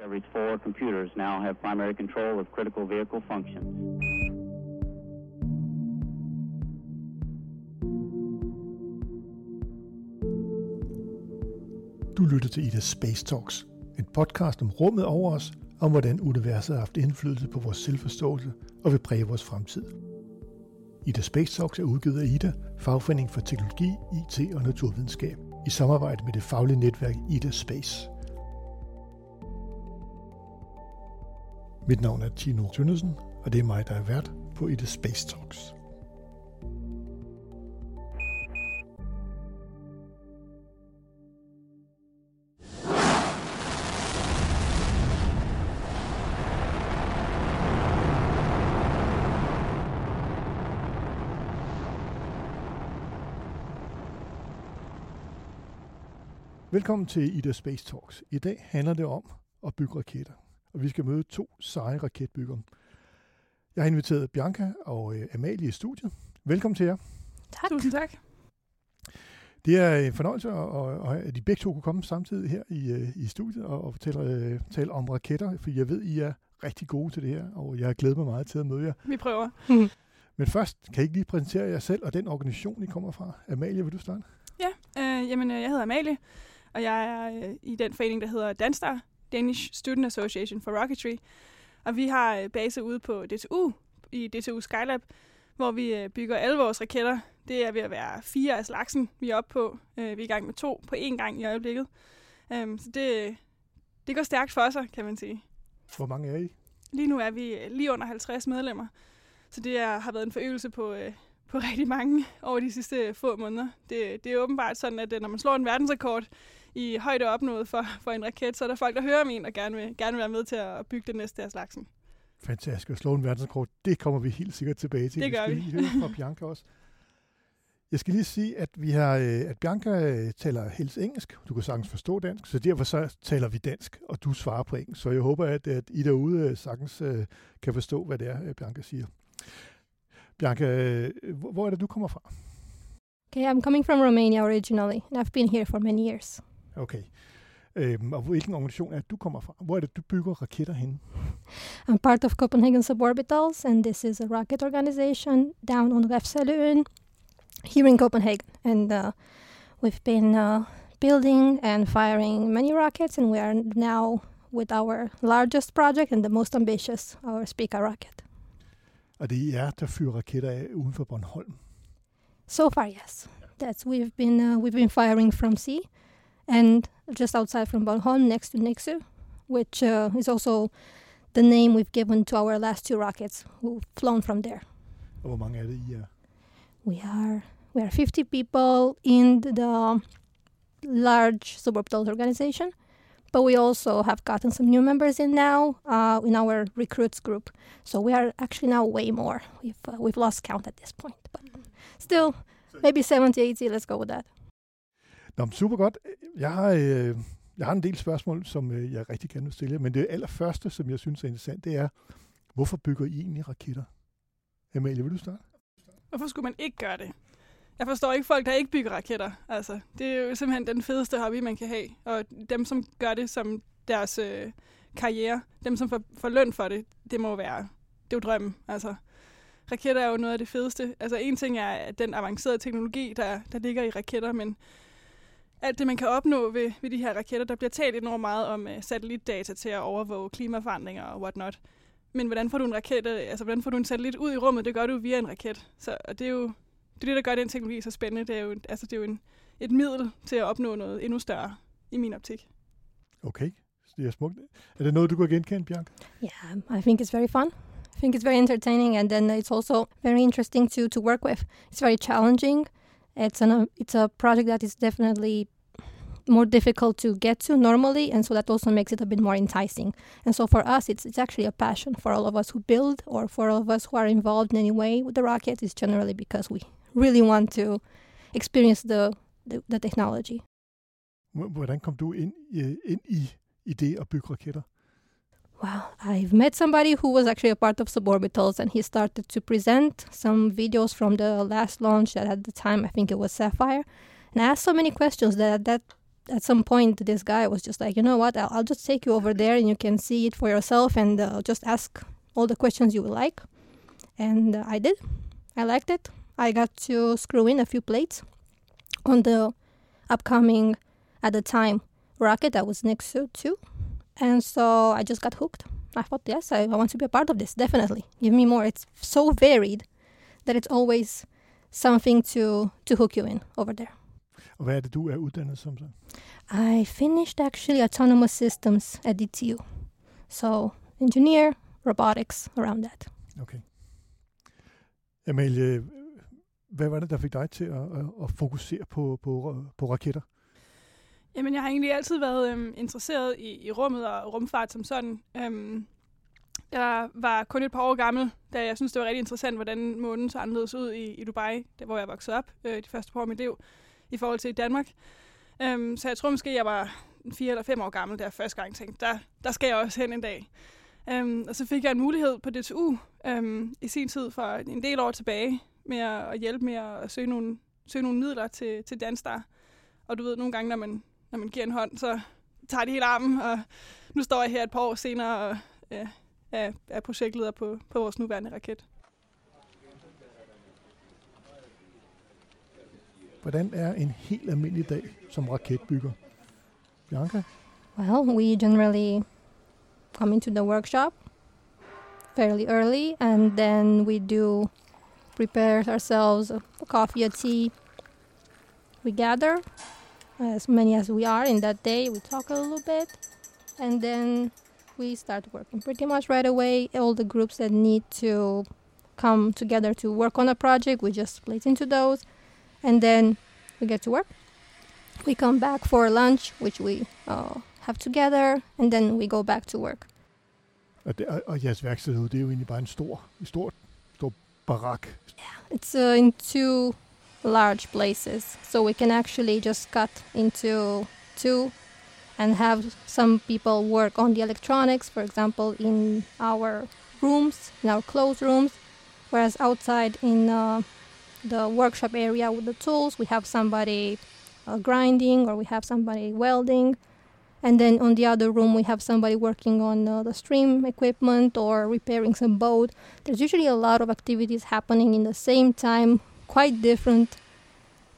Discovery's four computers now have primary control of critical vehicle functions. Du lytter til Ida Space Talks, en podcast om rummet over os, om hvordan universet har haft indflydelse på vores selvforståelse og vil præge vores fremtid. Ida Space Talks er udgivet af Ida, fagforening for teknologi, IT og naturvidenskab, i samarbejde med det faglige netværk Ida Space. Mit navn er Tino Tønnesen, og det er mig, der er vært på Ida Space Talks. Velkommen til Ida Space Talks. I dag handler det om at bygge raketter, og vi skal møde to seje raketbyggere. Jeg har inviteret Bianca og øh, Amalie i studiet. Velkommen til jer. Tak. Tusind tak. Det er en fornøjelse, at, at, de begge to kunne komme samtidig her i, øh, i studiet og, og fortælle, øh, tale om raketter, for jeg ved, I er rigtig gode til det her, og jeg har glædet mig meget til at møde jer. Vi prøver. Men først, kan I ikke lige præsentere jer selv og den organisation, I kommer fra? Amalie, vil du starte? Ja, øh, jamen, øh, jeg hedder Amalie, og jeg er øh, i den forening, der hedder Danstar, Danish Student Association for Rocketry. Og vi har øh, base ude på DTU, i DTU Skylab, hvor vi øh, bygger alle vores raketter. Det er ved at være fire af slagsen, vi er oppe på. Øh, vi er i gang med to på én gang i øjeblikket. Um, så det, det går stærkt for sig, kan man sige. Hvor mange er I? Lige nu er vi lige under 50 medlemmer. Så det er, har været en forøgelse på, på rigtig mange over de sidste få måneder. Det, det er åbenbart sådan, at når man slår en verdensrekord i højde opnået for, for en raket, så er der folk, der hører om en og gerne vil, gerne vil være med til at bygge det næste af slagsen. Fantastisk. At slå en verdensrekord, det kommer vi helt sikkert tilbage til. Det gør skal vi. lige høre fra Bianca også. Jeg skal lige sige, at vi har, øh, at Bianca øh, taler helst engelsk. Du kan sagtens forstå dansk, så derfor så taler vi dansk, og du svarer på engelsk. Så jeg håber, at, at I derude øh, sagtens kan forstå, hvad det er, Bianca siger. Bianca, hvor hvor er det, du kommer fra? Okay, I'm coming from Romania originally, and I've been here for many years. Okay. Øhm, og hvilken organisation er det, du kommer fra? Hvor er det, du bygger raketter henne? I'm part of Copenhagen Suborbitals, and this is a rocket organization down on Refshaløen here in Copenhagen. And uh, we've been uh, building and firing many rockets, and we are now with our largest project and the most ambitious, our Spica rocket. Og det er jer, der fyrer raketter af uden for Bornholm. So far, yes. That's we've been uh, we've been firing from sea, and just outside from Bornholm, next to Nixu, which uh, is also the name we've given to our last two rockets who've flown from there. Hvor mange er det, I er? We are we are 50 people in the large suborbital organization, but we also have gotten some new members in now uh, in our recruits group. So we are actually now way more. We've uh, we've lost count at this point, but still maybe 70, 80. Let's go with that. Nå, super godt. Jeg har, øh, jeg har en del spørgsmål, som øh, jeg rigtig gerne vil stille, men det allerførste, som jeg synes er interessant, det er, hvorfor bygger I egentlig raketter? Amalie, vil du starte? Hvorfor skulle man ikke gøre det? Jeg forstår ikke folk, der ikke bygger raketter. Altså, det er jo simpelthen den fedeste hobby, man kan have. Og dem, som gør det som deres øh, karriere, dem, som får, får løn for det, det må være, det er jo drømmen. Altså, raketter er jo noget af det fedeste. Altså, en ting er den avancerede teknologi, der, der ligger i raketter, men alt det, man kan opnå ved, ved de her raketter, der bliver talt enormt meget om uh, satellitdata til at overvåge klimaforandringer og whatnot. Men hvordan får du en raket, øh, altså hvordan får du en satellit ud i rummet? Det gør du via en raket. Så og det er jo det, er det, der gør den teknologi så spændende. Det er jo, altså, det er jo en, et middel til at opnå noget endnu større, i min optik. Okay, det er smukt. Er det noget, du kan genkende, Bianca? Yeah, I think it's very fun. I think it's very entertaining, and then it's also very interesting to to work with. It's very challenging. It's an it's a project that is definitely more difficult to get to normally, and so that also makes it a bit more enticing. And so for us, it's it's actually a passion for all of us who build, or for all of us who are involved in any way with the rocket. Is generally because we really want to experience the the, the technology. Hvordan kom du ind, i- ind i, i det at bygge raketter? Well, I've met somebody who was actually a part of suborbitals, and he started to present some videos from the last launch that at the time I think it was Sapphire. And I asked so many questions that at that at some point, this guy was just like, you know what, I'll, I'll just take you over there and you can see it for yourself and uh, just ask all the questions you would like. And uh, I did. I liked it. I got to screw in a few plates on the upcoming, at the time, rocket that was next to too. And so I just got hooked. I thought, yes, I, I want to be a part of this, definitely. Give me more. It's so varied that it's always something to, to hook you in over there. Og hvad er det, du er uddannet som så? I finished actually autonomous systems at DTU. So, engineer, robotics, around that. Okay. Amalie, hvad var det, der fik dig til at, at, at fokusere på, på, på raketter? Jamen, jeg har egentlig altid været øhm, interesseret i, i rummet og rumfart som sådan. Øhm, jeg var kun et par år gammel, da jeg synes det var rigtig interessant, hvordan månen så anderledes ud i, i Dubai, der hvor jeg voksede op øh, de første par år af mit liv, i forhold til i Danmark. Øhm, så jeg tror måske, jeg var fire eller fem år gammel, da jeg første gang tænkte, der, der skal jeg også hen en dag. Øhm, og så fik jeg en mulighed på DTU øhm, i sin tid for en del år tilbage med at, at hjælpe med at søge nogle, søge nogle midler til, til Danstar. Og du ved, nogle gange, når man, når man giver en hånd, så tager de hele armen, og nu står jeg her et par år senere og ja, er, er projektleder på, på vores nuværende raket. Hvordan er en helt almindelig dag som raketbygger? Bianca? Well, we generally come into the workshop fairly early and then we do prepare ourselves a coffee, a tea. We gather as many as we are in that day. We talk a little bit and then we start working pretty much right away. All the groups that need to come together to work on a project, we just split into those and then we get to work. We come back for lunch, which we uh, have together, and then we go back to work. Og, det, og, og jeres værksted, det er jo egentlig bare en stor, en stor, stor barak. It's uh, in two large places, so we can actually just cut into two and have some people work on the electronics, for example, in our rooms, in our closed rooms, whereas outside in uh, the workshop area with the tools, we have somebody uh, grinding or we have somebody welding. And then on the other room, we have somebody working on uh, the stream equipment or repairing some boat. There's usually a lot of activities happening in the same time, quite different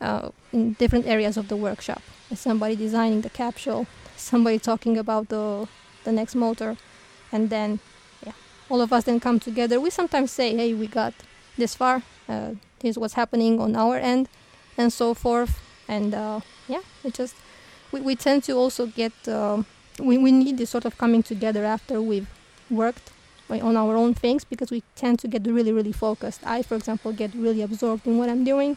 uh, in different areas of the workshop. Somebody designing the capsule, somebody talking about the the next motor, and then yeah, all of us then come together. We sometimes say, "Hey, we got this far. Uh, is what's happening on our end and so forth and uh, yeah it just we, we tend to also get uh, we, we need this sort of coming together after we've worked on our own things because we tend to get really really focused. I for example get really absorbed in what i'm doing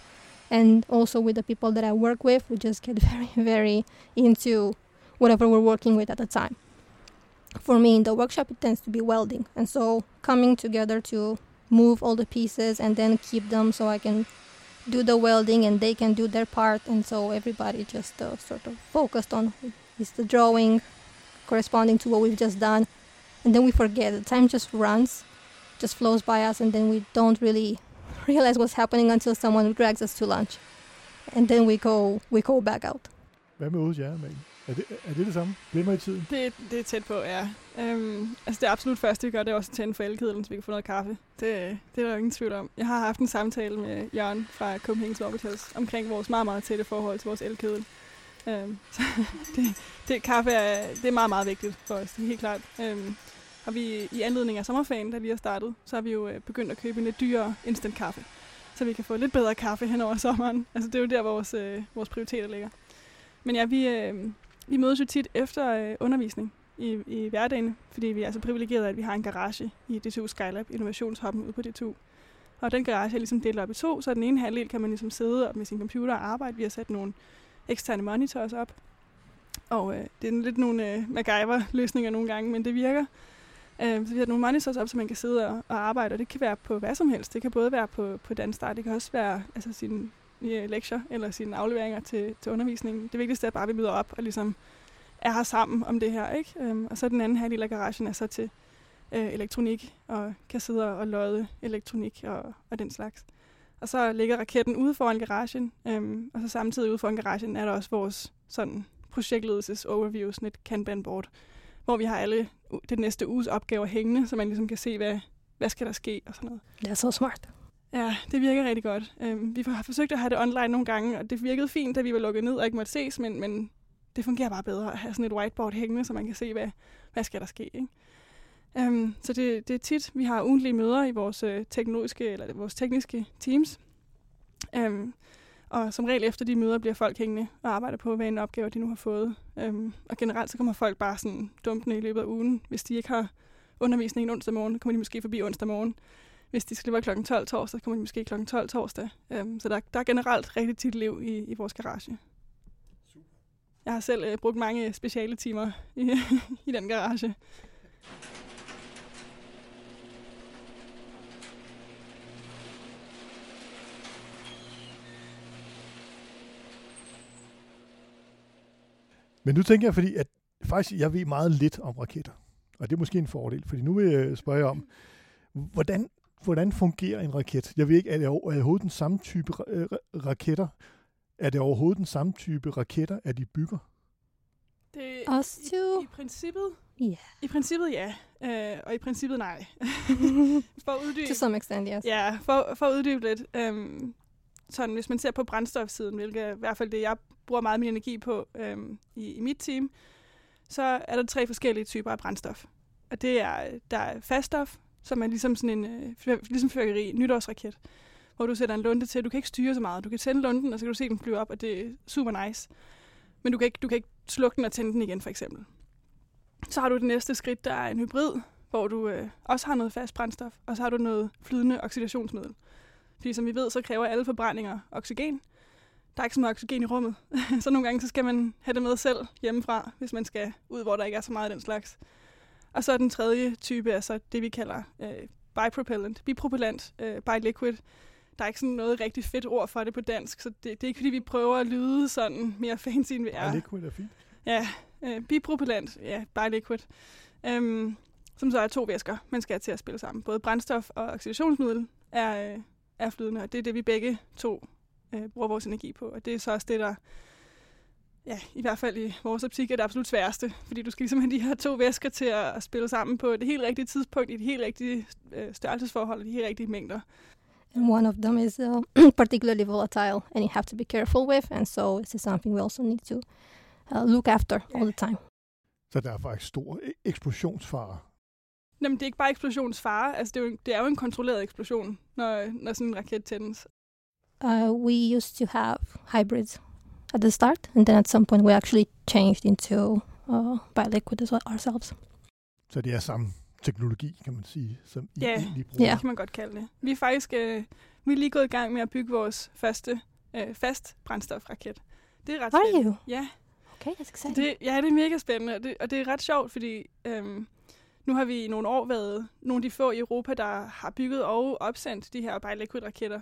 and also with the people that i work with we just get very very into whatever we're working with at the time. For me in the workshop it tends to be welding and so coming together to move all the pieces and then keep them so I can do the welding and they can do their part and so everybody just uh, sort of focused on is the drawing corresponding to what we've just done and then we forget the time just runs just flows by us and then we don't really realize what's happening until someone drags us to lunch and then we go we go back out Hvad med hos jer, Amalie? Er det, er det det samme? Glemmer I tiden? Det, det er tæt på, ja. Øhm, altså det absolut første, vi gør, det er også at tænde for elkedlen, så vi kan få noget kaffe. Det, det er der jo ingen tvivl om. Jeg har haft en samtale med Jørgen fra Copenhagen Orbitals omkring vores meget, meget tætte forhold til vores elkedel. Øhm, så det, det, kaffe er, det er meget, meget vigtigt for os, det er helt klart. Øhm, og vi i anledning af sommerferien, da vi har startet, så har vi jo øh, begyndt at købe en lidt dyrere instant kaffe, så vi kan få lidt bedre kaffe hen over sommeren. Altså det er jo der, vores, øh, vores prioriteter ligger. Men ja, vi, øh, vi mødes jo tit efter øh, undervisning i, i hverdagen, fordi vi er så privilegerede, at vi har en garage i DTU Skylab, innovationshoppen ude på DTU. Og den garage er ligesom delt op i to, så den ene halvdel kan man ligesom sidde med sin computer og arbejde. Vi har sat nogle eksterne monitors op, og øh, det er lidt nogle øh, MacGyver-løsninger nogle gange, men det virker. Øh, så vi har nogle monitors op, så man kan sidde og, og arbejde, og det kan være på hvad som helst. Det kan både være på, på Danstart, det kan også være altså, sin ja, lektier eller sine afleveringer til, til undervisningen. Det vigtigste er bare, at vi møder op og ligesom er her sammen om det her. Ikke? Øh, og så den anden halvdel af garagen er så til øh, elektronik, og kan sidde og lodde elektronik og, og den slags. Og så ligger raketten ude foran garagen, øhm, og så samtidig ude foran garagen er der også vores sådan projektledelses-overview, sådan et Kanban-board, hvor vi har alle den næste uges opgaver hængende, så man ligesom kan se, hvad, hvad skal der ske og sådan noget. That's so smart. Ja, det virker rigtig godt. Øhm, vi har forsøgt at have det online nogle gange, og det virkede fint, da vi var lukket ned og ikke måtte ses, men, men det fungerer bare bedre at have sådan et whiteboard hængende, så man kan se, hvad, hvad skal der ske. Ikke? Øhm, så det, det er tit, vi har ugentlige møder i vores øh, teknologiske eller vores tekniske teams. Øhm, og som regel efter de møder bliver folk hængende og arbejder på, hvad en opgave de nu har fået. Øhm, og generelt så kommer folk bare sådan dumpende i løbet af ugen. Hvis de ikke har undervisning en onsdag morgen, kommer de måske forbi onsdag morgen. Hvis de skriver kl. 12 torsdag, så kommer de måske kl. 12 torsdag. Øhm, så der, der er generelt rigtig tit liv i, i vores garage. Jeg har selv øh, brugt mange speciale timer i, i den garage. Men nu tænker jeg, fordi at faktisk jeg ved meget lidt om raketter. Og det er måske en fordel, fordi nu vil jeg spørge jer om, hvordan, hvordan fungerer en raket? Jeg ved ikke, er det over- er det overhovedet den samme type øh, ra- raketter? Er det overhovedet den samme type raketter, at de bygger? Det, Us i, too. I princippet, Yeah. i princippet ja, øh, og i princippet nej. for at uddybe, to some extent, yes. Ja, for, for at uddybe lidt. Øhm, sådan, hvis man ser på brændstofsiden, hvilket er i hvert fald det, jeg bruger meget min energi på øhm, i, i mit team, så er der tre forskellige typer af brændstof. Og det er, der er faststof, som er ligesom sådan en, øh, ligesom fyrkeri, nytårsraket, hvor du sætter en lunde til. Du kan ikke styre så meget. Du kan tænde lunden, og så kan du se den flyve op, og det er super nice. Men du kan ikke, du kan ikke slukke den og tænde den igen, for eksempel. Så har du det næste skridt, der er en hybrid, hvor du øh, også har noget fast brændstof, og så har du noget flydende oxidationsmiddel. Fordi som vi ved, så kræver alle forbrændinger oxygen. Der er ikke så meget oxygen i rummet, så nogle gange så skal man have det med selv hjemmefra, hvis man skal ud, hvor der ikke er så meget af den slags. Og så er den tredje type, altså det vi kalder øh, bipropellant, bipropellant, øh, biliquid. Der er ikke sådan noget rigtig fedt ord for det på dansk, så det, det er ikke fordi, vi prøver at lyde sådan mere fancy, end vi er. Ja. Liquid er fint. Ja, øh, bipropellant, ja, biliquid. Øhm, som så er to væsker, man skal have til at spille sammen. Både brændstof og oxidationsmiddel er, øh, er flydende, og det er det, vi begge to øh, bruger vores energi på. Og det er så også det, der ja, i hvert fald i vores optik er det absolut sværeste. Fordi du skal ligesom have de her to væsker til at, at spille sammen på det helt rigtige tidspunkt, i det helt rigtige øh, størrelsesforhold og de helt rigtige mængder. And one of them is uh, particularly volatile, and you have to be careful with. And so this is something we also need to uh, look after all the time. Så der er faktisk stor e- eksplosionsfare. Jamen, det er ikke bare eksplosionsfare, altså det er jo, en- det er jo en kontrolleret eksplosion, når, når sådan en raket tændes. Uh, we used to have hybrids at the start, and then at some point we actually changed into uh, biliquid as well ourselves. Så det er samme teknologi, kan man sige, som I Ja. egentlig bruger. Ja. Det kan man godt kalde det. Vi er faktisk øh, vi er lige gået i gang med at bygge vores første øh, fast brændstofraket. Det er ret Are spændende. you? Ja, Okay, that's exciting. det, ja, det er mega spændende, og det, og det er ret sjovt, fordi øhm, nu har vi i nogle år været nogle af de få i Europa, der har bygget og opsendt de her biliquid-raketter.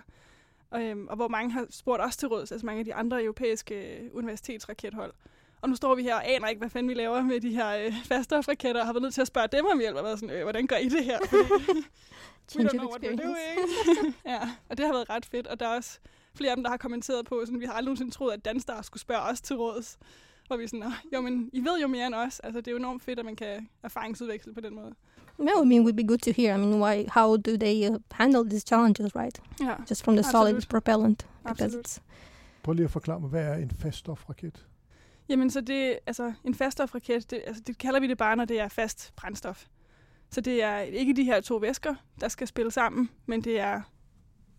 Og, øhm, og hvor mange har spurgt os til råds, altså mange af de andre europæiske øh, universitetsrakethold. Og nu står vi her og aner ikke, hvad fanden vi laver med de her øh, faststofraketter, og har været nødt til at spørge dem om hjælp, og været sådan, øh, hvordan gør I det her? Change of experience. doing. ja, og det har været ret fedt, og der er også flere af dem, der har kommenteret på, sådan, vi har aldrig nogensinde troet, at Danstar skulle spørge os til råds. Hvor vi er sådan, "Nå, jo, men I ved jo mere end os. Altså, det er jo enormt fedt, at man kan erfaringsudveksle på den måde. No, I mean, it would be good to hear. I mean, why? How do they uh, handle these challenges, right? Ja, Just from the solid Absolut. propellant, because Absolut. it's Prøv lige at forklare mig, hvad er en faststofraket? Jamen, så det, altså, en faststofraket, det, altså, det kalder vi det bare, når det er fast brændstof. Så det er ikke de her to væsker, der skal spille sammen, men det er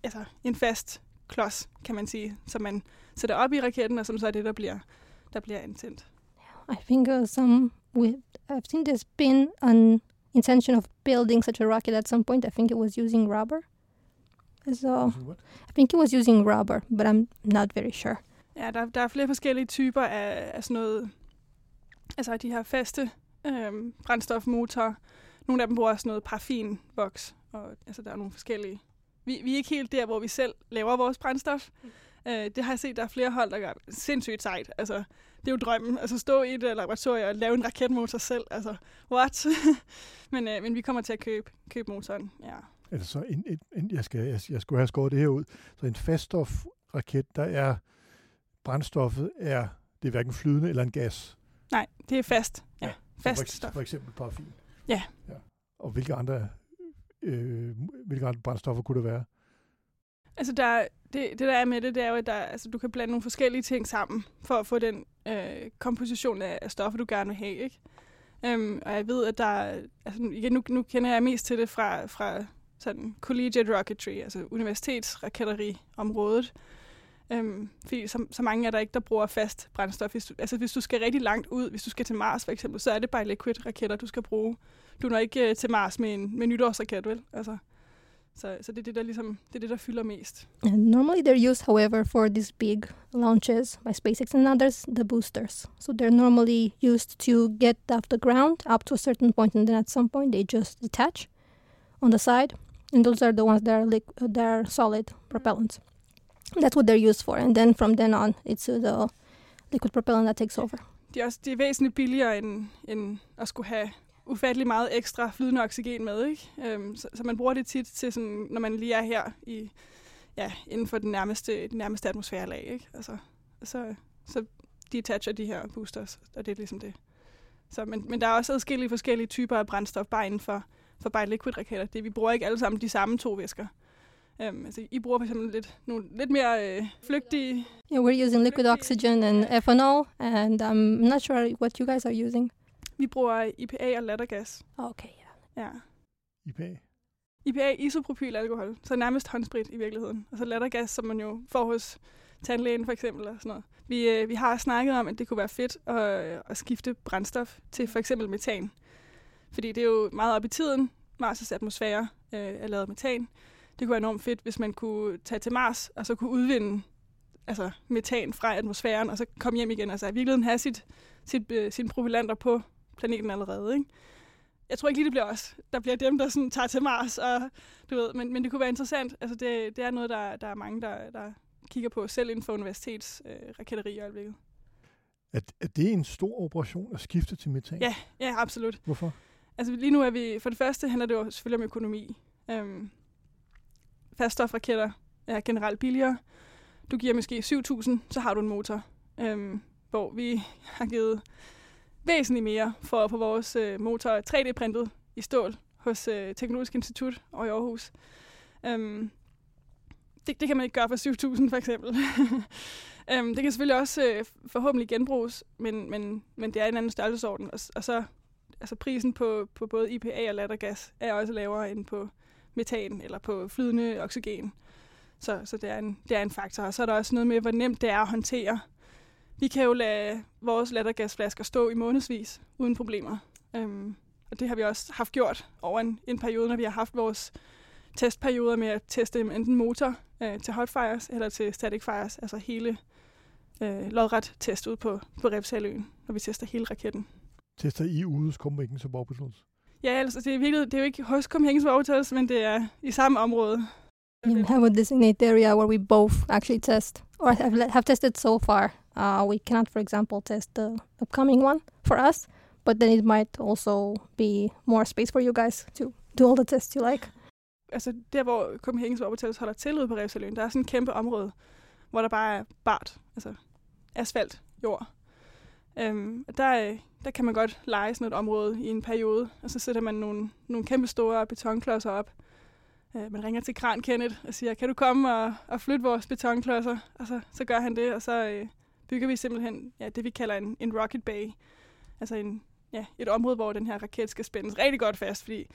altså, en fast klods, kan man sige, som man sætter op i raketten, og som så er det, der bliver, der bliver antændt. I think uh, some with I've seen there's been an intention of building such a rocket at some point. I think it was using rubber. So What? I think it was using rubber, but I'm not very sure. Ja, der, der er flere forskellige typer af, af sådan noget, altså de her faste øhm, brændstofmotorer. Nogle af dem bruger også noget parafinvoks, og altså der er nogle forskellige. Vi, vi er ikke helt der, hvor vi selv laver vores brændstof. Mm. Øh, det har jeg set, der er flere hold, der gør sindssygt sejt. Altså, det er jo drømmen. Altså stå i et laboratorium og lave en raketmotor selv. Altså, what? men, øh, men vi kommer til at købe, købe motoren, ja. Altså så en, en, en, jeg, skal, jeg, jeg skulle have skåret det her ud. Så en faststofraket, der er brændstoffet er det er hverken flydende eller en gas. Nej, det er fast. Ja, Ja, fast for, stof. for eksempel paraffin. Ja. ja. Og hvilke andre, øh, hvilke andre brændstoffer kunne det være? Altså, der, det, det der er med det, det er jo, at der, altså, du kan blande nogle forskellige ting sammen, for at få den øh, komposition af, af stoffer, du gerne vil have, ikke? Øhm, og jeg ved, at der altså, igen, nu, nu kender jeg mest til det fra, fra sådan collegiate rocketry, altså universitetsraketteriområdet. Øhm, fordi så, så mange er der ikke, der bruger fast brændstof. Hvis du, altså hvis du skal rigtig langt ud, hvis du skal til Mars for eksempel, så er det bare liquid raketter, du skal bruge. Du når ikke øh, til Mars med en med nytårsraket, vel? Altså, så, så det er det, der ligesom, det er det, der fylder mest. And normally they're used, however, for these big launches by SpaceX and others, the boosters. So they're normally used to get off the ground up to a certain point, and then at some point they just detach on the side, and those are the ones that are liq- uh, that are solid propellants. That's what they're used for, and then from then on, it's uh, the liquid propellant that takes over. De er, også, de er væsentligt billigere end, end at skulle have ufattelig meget ekstra flydende oxygen med, ikke? Øhm, så, så man bruger det tit til sådan, når man lige er her i, ja, inden for den nærmeste, den nærmeste atmosfærelag, ikke? Altså, så, så detacher de her boosters, og det er ligesom det. Så, men, men der er også adskillige forskellige typer af brændstof, bare inden for, for bare liquid raketter. Det, vi bruger ikke alle sammen de samme to væsker. Um, altså, I bruger for eksempel lidt, nogle lidt mere øh, flygtige... Yeah, we're using liquid oxygen and ethanol, and I'm not sure what you guys are using. Vi bruger IPA og lattergas. Okay, yeah. Ja. IPA? IPA, isopropylalkohol, så nærmest håndsprit i virkeligheden. Og så lattergas, som man jo får hos tandlægen for eksempel. Og sådan noget. Vi, øh, vi har snakket om, at det kunne være fedt at, at skifte brændstof til for eksempel metan. Fordi det er jo meget op i tiden. Mars' atmosfære øh, er lavet af metan. Det kunne være enormt fedt, hvis man kunne tage til Mars, og så kunne udvinde altså, metan fra atmosfæren, og så komme hjem igen. Altså i virkeligheden have sit, sit, øh, sine propellanter på planeten allerede. Ikke? jeg tror ikke lige, det bliver os. Der bliver dem, der sådan tager til Mars, og du ved, men, men det kunne være interessant. Altså, det, det er noget, der, der er mange, der, der kigger på, selv inden for universitets øh, raketteri i øjeblikket. Er, er det en stor operation at skifte til metan? Ja, ja, absolut. Hvorfor? Altså lige nu er vi, for det første handler det jo selvfølgelig om økonomi. Øhm, faststofraketter er generelt billigere. Du giver måske 7.000, så har du en motor. Øhm, hvor vi har givet væsentligt mere for at få vores øh, motor 3D-printet i stål hos øh, Teknologisk Institut og i Aarhus. Øhm, det, det kan man ikke gøre for 7.000 for eksempel. øhm, det kan selvfølgelig også øh, forhåbentlig genbruges, men, men, men det er en anden størrelsesorden. Og, og så altså prisen på, på både IPA og lattergas er også lavere end på metan eller på flydende oxygen. Så, så det, er en, det er en faktor. Og så er der også noget med, hvor nemt det er at håndtere. Vi kan jo lade vores lattergasflasker stå i månedsvis uden problemer. Øhm, og det har vi også haft gjort over en, en periode, når vi har haft vores testperioder med at teste enten motor øh, til hotfires eller til static fires, altså hele øh, lodret test ud på, på Repsaløen, når vi tester hele raketten. Tester I ude hos Copenhagen Suborbitals? Ja, altså det er, virkelig, det er jo ikke hos Copenhagen Suborbitals, men det er i samme område. You have a designated area where we both actually test, or have, have tested so far. Uh, we cannot, for example, test the upcoming one for us, but then it might also be more space for you guys to do all the tests you like. Altså der, hvor Copenhagen Suborbitals holder til ude på Repsaløen, der er sådan et kæmpe område, hvor der bare er bart, altså asfalt, jord. Øhm, der, øh, der kan man godt lege sådan et område i en periode, og så sætter man nogle, nogle kæmpe store betonklodser op. Øh, man ringer til Kran Kenneth og siger, kan du komme og, og flytte vores betonklodser? Og så, så gør han det, og så øh, bygger vi simpelthen ja, det, vi kalder en, en rocket bay. Altså en, ja, et område, hvor den her raket skal spændes rigtig godt fast, fordi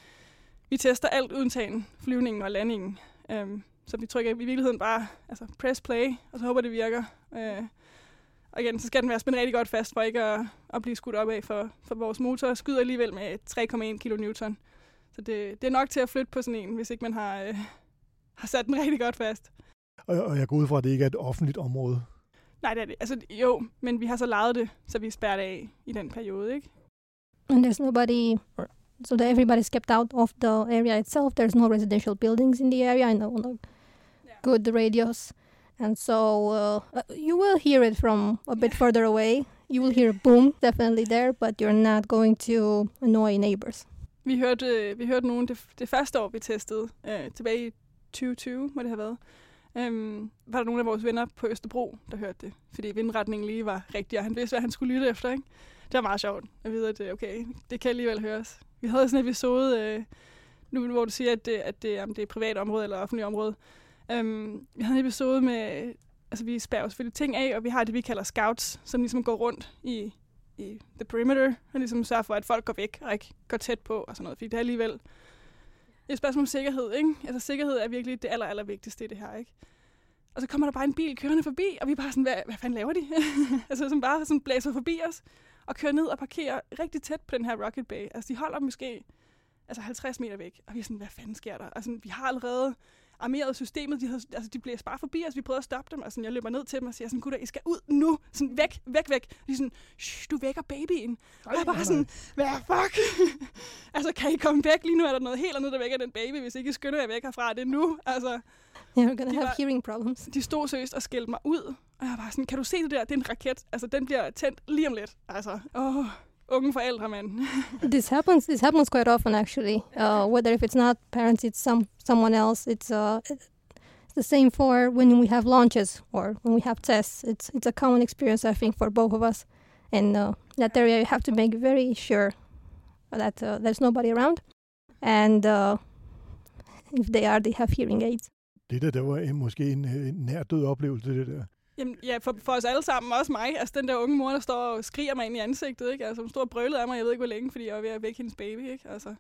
vi tester alt uden flyvningen og landingen. Øhm, så vi trykker i virkeligheden bare altså press play, og så håber det virker. Øh, og igen, så skal den være spændt rigtig godt fast, for ikke at, at blive skudt op af, for, for vores motor skyder alligevel med 3,1 kN. Så det, det er nok til at flytte på sådan en, hvis ikke man har, øh, har sat den rigtig godt fast. Og, og jeg går ud fra, at det ikke er et offentligt område. Nej, det er det. Altså, jo, men vi har så lejet det, så vi er spærret af i den periode, ikke? And there's nobody, so that everybody's kept out of the area itself. There's no residential buildings in the area. I know, no good radios. And so uh, uh, you will hear it from a bit further away. You will hear a boom definitely there, but you're not going to annoy neighbors. Vi hørte, øh, vi hørte nogen det, det første år, vi testede, øh, tilbage i 2020, må det have været, øhm, var der nogle af vores venner på Østerbro, der hørte det. Fordi vindretningen lige var rigtig, og han vidste, hvad han skulle lytte efter. Ikke? Det var meget sjovt at vide, at øh, okay, det kan alligevel høres. Vi havde sådan en episode, øh, nu hvor du siger, at det, at det, om det er privat område eller offentligt område. Øhm, vi havde en episode med, altså vi spærrer selvfølgelig ting af, og vi har det, vi kalder scouts, som ligesom går rundt i, i the perimeter, og ligesom sørger for, at folk går væk og ikke går tæt på og sådan noget, fordi det er alligevel et spørgsmål om sikkerhed, ikke? Altså sikkerhed er virkelig det aller, aller vigtigste i det her, ikke? Og så kommer der bare en bil kørende forbi, og vi er bare sådan, hvad, hvad fanden laver de? altså som bare sådan blæser forbi os, og kører ned og parkerer rigtig tæt på den her Rocket Bay. Altså de holder måske altså 50 meter væk, og vi er sådan, hvad fanden sker der? Altså vi har allerede armeret systemet, de, havde, altså, de blev bare forbi os, vi prøvede at stoppe dem, og sådan, jeg løber ned til dem og siger sådan, gutter, I skal ud nu, sådan væk, væk, væk. De er sådan, du vækker babyen. Og jeg bare sådan, hvad fuck? altså, kan I komme væk? Lige nu er der noget helt andet, der vækker den baby, hvis ikke I skynder jer væk herfra, det er nu. Altså, You're gonna have var- hearing problems. de stod seriøst og skældte mig ud, og jeg var bare sådan, kan du se det der? Det er en raket. Altså, den bliver tændt lige om lidt. Altså, åh, unge forældre, mand. this happens. This happens quite often, actually. Uh, whether if it's not parents, it's some someone else. It's uh, the same for when we have launches or when we have tests. It's it's a common experience, I think, for both of us. And uh, that area, you have to make very sure that uh, there's nobody around, and uh, if they are, they have hearing aids. Det der, der var en, måske en, øh, en nær død oplevelse, det der. Jamen, ja, for, for os alle sammen, også mig. Altså, den der unge mor, der står og skriger mig ind i ansigtet, ikke? Altså, hun står og brølede af mig, jeg ved ikke, hvor længe, fordi jeg var ved at vække hendes baby, ikke? Altså,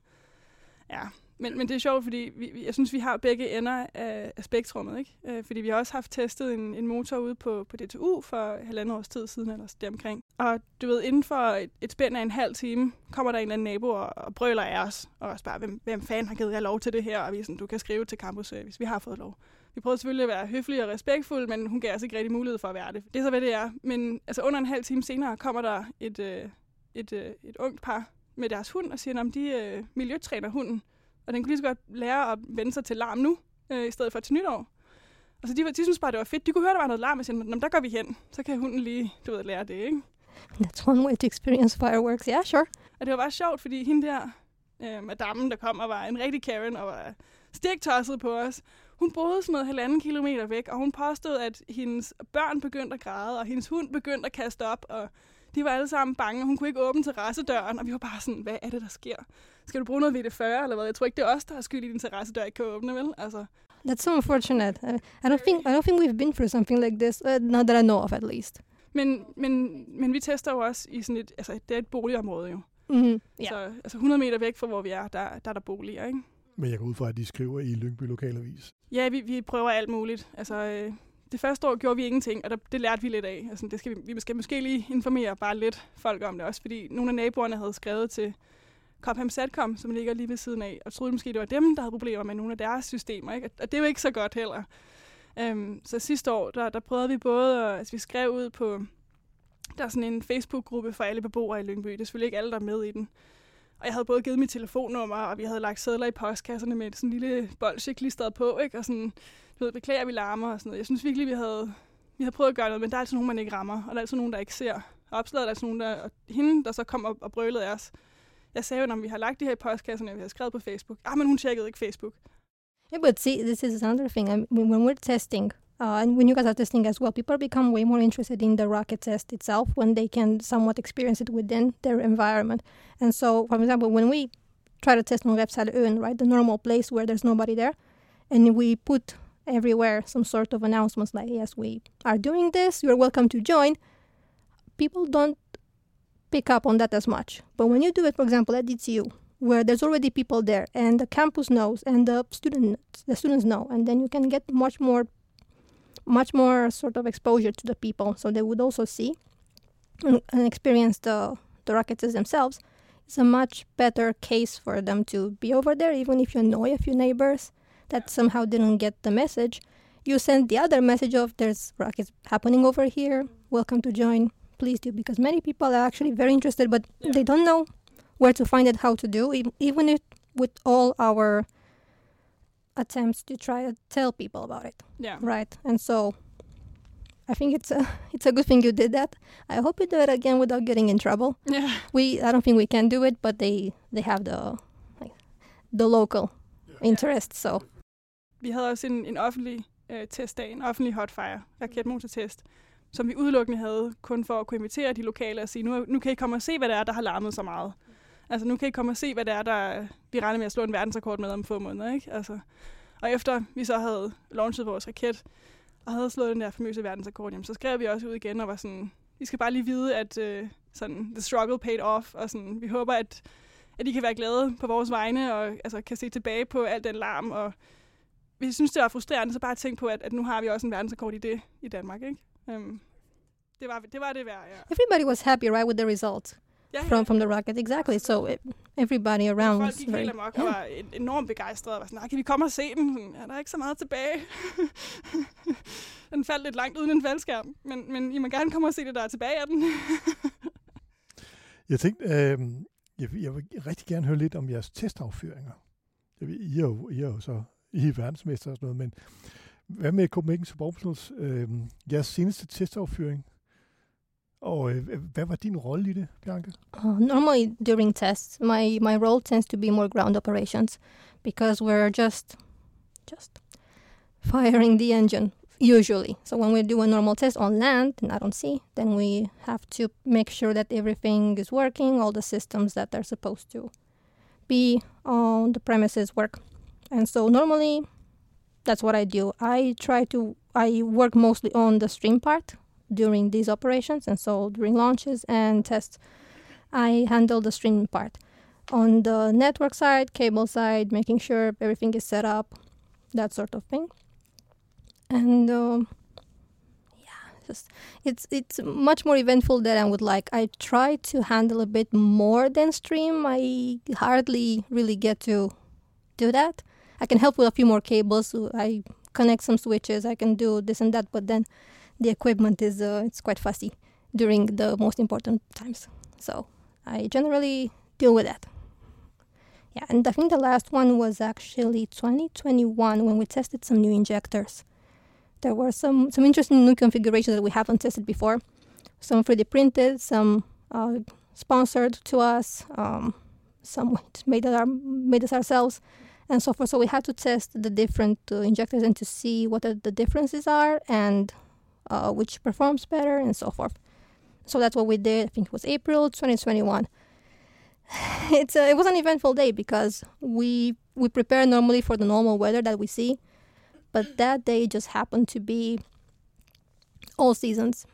ja. Men, men det er sjovt, fordi vi, vi- jeg synes, vi har begge ender af, af spektrummet, ikke? Øh, fordi vi har også haft testet en, en motor ude på, på DTU for halvandet års tid siden, eller deromkring. Og du ved, inden for et, et spænd af en halv time, kommer der en eller anden nabo og, og brøler af os, og også bare, hvem, hvem fanden har givet jer lov til det her? Og vi er sådan, du kan skrive til Campus Service, vi har fået lov. Vi prøvede selvfølgelig at være høflige og respektfulde, men hun gav os ikke rigtig mulighed for at være det. Det er så, hvad det er. Men altså, under en halv time senere kommer der et, øh, et, øh, et ungt par med deres hund og siger, at de øh, miljøtræner hunden. Og den kunne lige så godt lære at vende sig til larm nu, øh, i stedet for til nytår. Og så de, var- de synes bare, det var fedt. De kunne høre, der var noget larm, og siger, "Nå, men der går vi hen. Så kan hunden lige, du ved, lære det, ikke? That's one way to experience fireworks. Yeah, sure. Og det var bare sjovt, fordi hende der, øh, madammen, der kom og var en rigtig Karen og var stiktosset på os, hun boede sådan noget halvanden kilometer væk, og hun påstod, at hendes børn begyndte at græde, og hendes hund begyndte at kaste op, og de var alle sammen bange, og hun kunne ikke åbne terrassedøren, og vi var bare sådan, hvad er det, der sker? Skal du bruge noget VD40 eller hvad? Jeg tror ikke, det er os, der har skyld i, din terrassedør ikke kan åbne, vel? Altså, That's so unfortunate. I don't think I don't think we've been through something like this. Uh, not that I know of, at least. men, men, men vi tester jo også i sådan et, altså det er et boligområde jo. Mm-hmm. Yeah. Så altså 100 meter væk fra, hvor vi er, der, der er der boliger, ikke? Men jeg går ud fra, at de skriver i Lyngby Lokalavis. Ja, vi, vi prøver alt muligt. Altså, øh, det første år gjorde vi ingenting, og der, det lærte vi lidt af. Altså, det skal vi, vi skal måske lige informere bare lidt folk om det også, fordi nogle af naboerne havde skrevet til Copham Satcom, som ligger lige ved siden af, og troede måske, det var dem, der havde problemer med nogle af deres systemer. Ikke? Og det er jo ikke så godt heller. Øhm, så sidste år, der, der prøvede vi både, at, altså vi skrev ud på, der er sådan en Facebook-gruppe for alle beboere i Lyngby. Det er selvfølgelig ikke alle, der er med i den. Og jeg havde både givet mit telefonnummer, og vi havde lagt sædler i postkasserne med sådan en lille bolsje klistret på, ikke? Og sådan, du ved, beklager, vi larmer og sådan noget. Jeg synes virkelig, vi havde, vi havde prøvet at gøre noget, men der er altså nogen, man ikke rammer, og der er altså nogen, der ikke ser. Og opslaget er der altså nogen, der, og hende, der så kom op og brølede af os. Jeg sagde jo, når vi har lagt de her i postkasserne, og vi har skrevet på Facebook. Ah, men hun tjekkede ikke Facebook. Yeah, but see, this is another thing. I mean, when we're testing, uh, and when you guys are testing as well, people become way more interested in the rocket test itself when they can somewhat experience it within their environment. And so, for example, when we try to test on website Ön, right, the normal place where there's nobody there, and we put everywhere some sort of announcements like, yes, we are doing this, you're welcome to join, people don't pick up on that as much. But when you do it, for example, at DTU, where there's already people there and the campus knows and the students the students know and then you can get much more much more sort of exposure to the people. So they would also see and, and experience the the rockets themselves. It's a much better case for them to be over there even if you annoy a few neighbors that somehow didn't get the message. You send the other message of there's rockets happening over here. Welcome to join. Please do because many people are actually very interested but Yeah. they don't know where to find it, how to do, even if with all our attempts to try to tell people about it, Ja. right? And so, I think it's a it's a good thing you did that. I hope you do it again without getting in trouble. ja. We I don't think we can do it, but they they have the like, the local interest. So Vi havde også en, en offentlig øh, testdagen, offentlig hotfire, raketmotortest, som vi udelukkende havde kun for at kunne invitere de lokale og sige, nu, nu kan I komme og se, hvad det er, der har larmet så meget. Altså nu kan I komme og se, hvad det er, der vi regner med at slå en verdensrekord med om få måneder. Ikke? Altså, og efter vi så havde launchet vores raket, og havde slået den der famøse verdensrekord, jamen, så skrev vi også ud igen og var sådan, vi skal bare lige vide, at øh, sådan, the struggle paid off, og sådan, vi håber, at, at I kan være glade på vores vegne, og altså, kan se tilbage på al den larm, og vi synes, det var frustrerende, så bare tænk på, at, at nu har vi også en verdensrekord i det i Danmark, ikke? Um, det, var, det var det værd, ja. Everybody was happy, right, with the result ja, from from the rocket. Exactly. So it, everybody around Folk was gik very helt amok og var en- enormt begejstrede og var sådan, "Nej, kan vi komme og se den? Ja, der er ikke så meget tilbage. den faldt lidt langt uden en faldskærm, men, men I må gerne komme og se det, der er tilbage af den. Jeg tænkte, øh, jeg, vil- jeg vil rigtig gerne høre lidt om jeres testaffyringer. Jeg ved, I er jo, I er jo så I er verdensmester og sådan noget, men hvad med Copenhagen Suborbitals, øh, jeres seneste testaffyring? Og øh, hvad var din rolle i det, Bianca? Uh, normally during tests, my my role tends to be more ground operations because we're just just firing the engine usually. So when we do a normal test on land, and not on sea, then we have to make sure that everything is working, all the systems that are supposed to be on the premises work. And so normally that's what I do. I try to I work mostly on the stream part during these operations and so during launches and tests I handle the streaming part. On the network side, cable side, making sure everything is set up, that sort of thing. And um, yeah, just it's it's much more eventful than I would like. I try to handle a bit more than stream. I hardly really get to do that. I can help with a few more cables. I connect some switches. I can do this and that, but then the equipment is uh, it's quite fussy during the most important times. So I generally deal with that. Yeah, and I think the last one was actually 2021 when we tested some new injectors. There were some some interesting new configurations that we haven't tested before. Some 3D printed, some uh, sponsored to us, um, some made our, made us ourselves, and so forth. So we had to test the different uh, injectors and to see what the, the differences are and uh, which performs better and so forth. So that's what we did. I think it was April 2021. It's a, it was an eventful day because we we prepare normally for the normal weather that we see, but that day just happened to be all seasons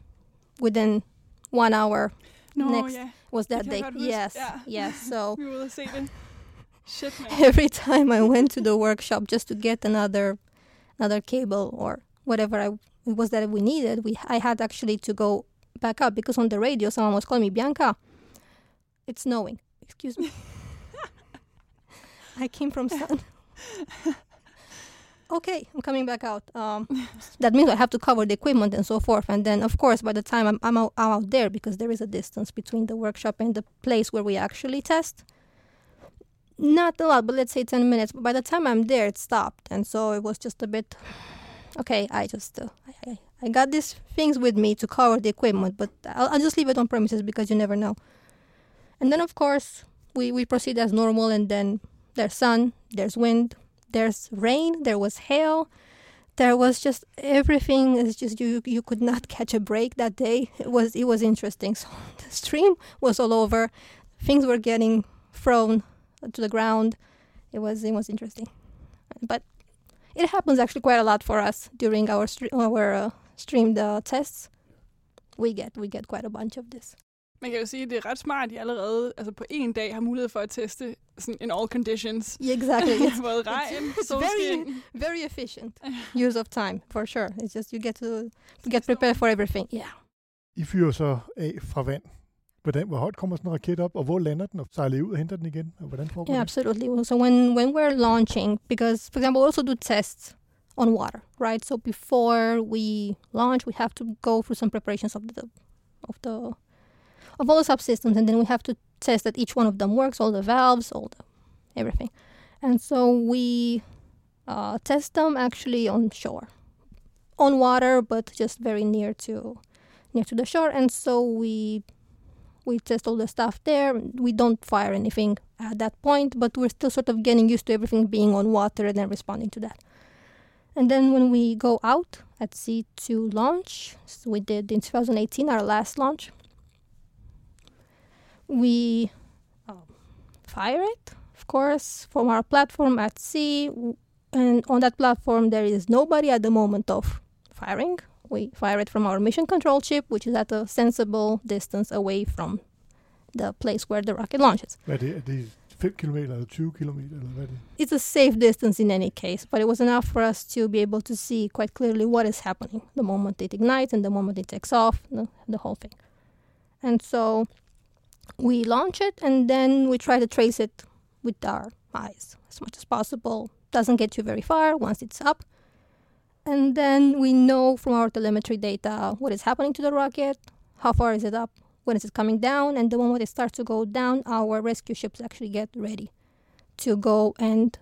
within one hour Nå, Next. ja. was that day. huske, Yes, ja. yes. So Vi var ude og se det. Shit, man. every time I went to the workshop just to get another another cable or whatever I, it was that we needed, we I had actually to go back up because on the radio someone was calling me Bianca. It's snowing. Excuse me. I came from sun. okay, I'm coming back out. Um, that means I have to cover the equipment and so forth. And then, of course, by the time I'm, I'm, out, I'm out there, because there is a distance between the workshop and the place where we actually test, not a lot, but let's say 10 minutes. By the time I'm there, it stopped. And so it was just a bit, okay, I just, uh, I, I, got these things with me to cover the equipment, but I'll, I'll just leave it on premises because you never know. And then, of course, we, we proceed as normal, and then there's sun, there's wind, there's rain, there was hail. There was just everything It's just you you could not catch a break that day. It was it was interesting. So the stream was all over. Things were getting thrown to the ground. It was it was interesting. But it happens actually quite a lot for us during our stre- our uh, streamed uh, tests. We get we get quite a bunch of this. Man kan jo sige, at det er ret smart, at I allerede altså på en dag har mulighed for at teste sådan in all conditions. Yeah, exactly. It's Både regn, it's solskin. very very efficient use of time for sure. It's just you get to, to get prepared for everything. Yeah. I fyrer så af fra vand. Hvordan, hvor højt kommer sådan en raket op, og hvor lander den, og sejler ud og henter den igen? Og hvordan foregår Yeah, det? absolutely. So when when we're launching, because for example, we also do tests on water, right? So before we launch, we have to go through some preparations of the of the of all the subsystems, and then we have to test that each one of them works, all the valves, all the everything. And so we uh, test them actually on shore, on water, but just very near to near to the shore. And so we we test all the stuff there. We don't fire anything at that point, but we're still sort of getting used to everything being on water and then responding to that. And then when we go out at sea to launch, so we did in 2018 our last launch, we um, fire it, of course, from our platform at sea. And on that platform, there is nobody at the moment of firing. We fire it from our mission control chip, which is at a sensible distance away from the place where the rocket launches. Hvad er det? Er det 5 km eller 20 km? Eller hvad er? It's a safe distance in any case, but it was enough for us to be able to see quite clearly what is happening the moment it ignites and the moment it takes off, the, the whole thing. And so we launch it and then we try to trace it with our eyes as much as possible. Doesn't get you very far once it's up. And then we know from our telemetry data what is happening to the rocket, how far is it up, when is it coming down, and the moment it starts to go down, our rescue ships actually get ready to go and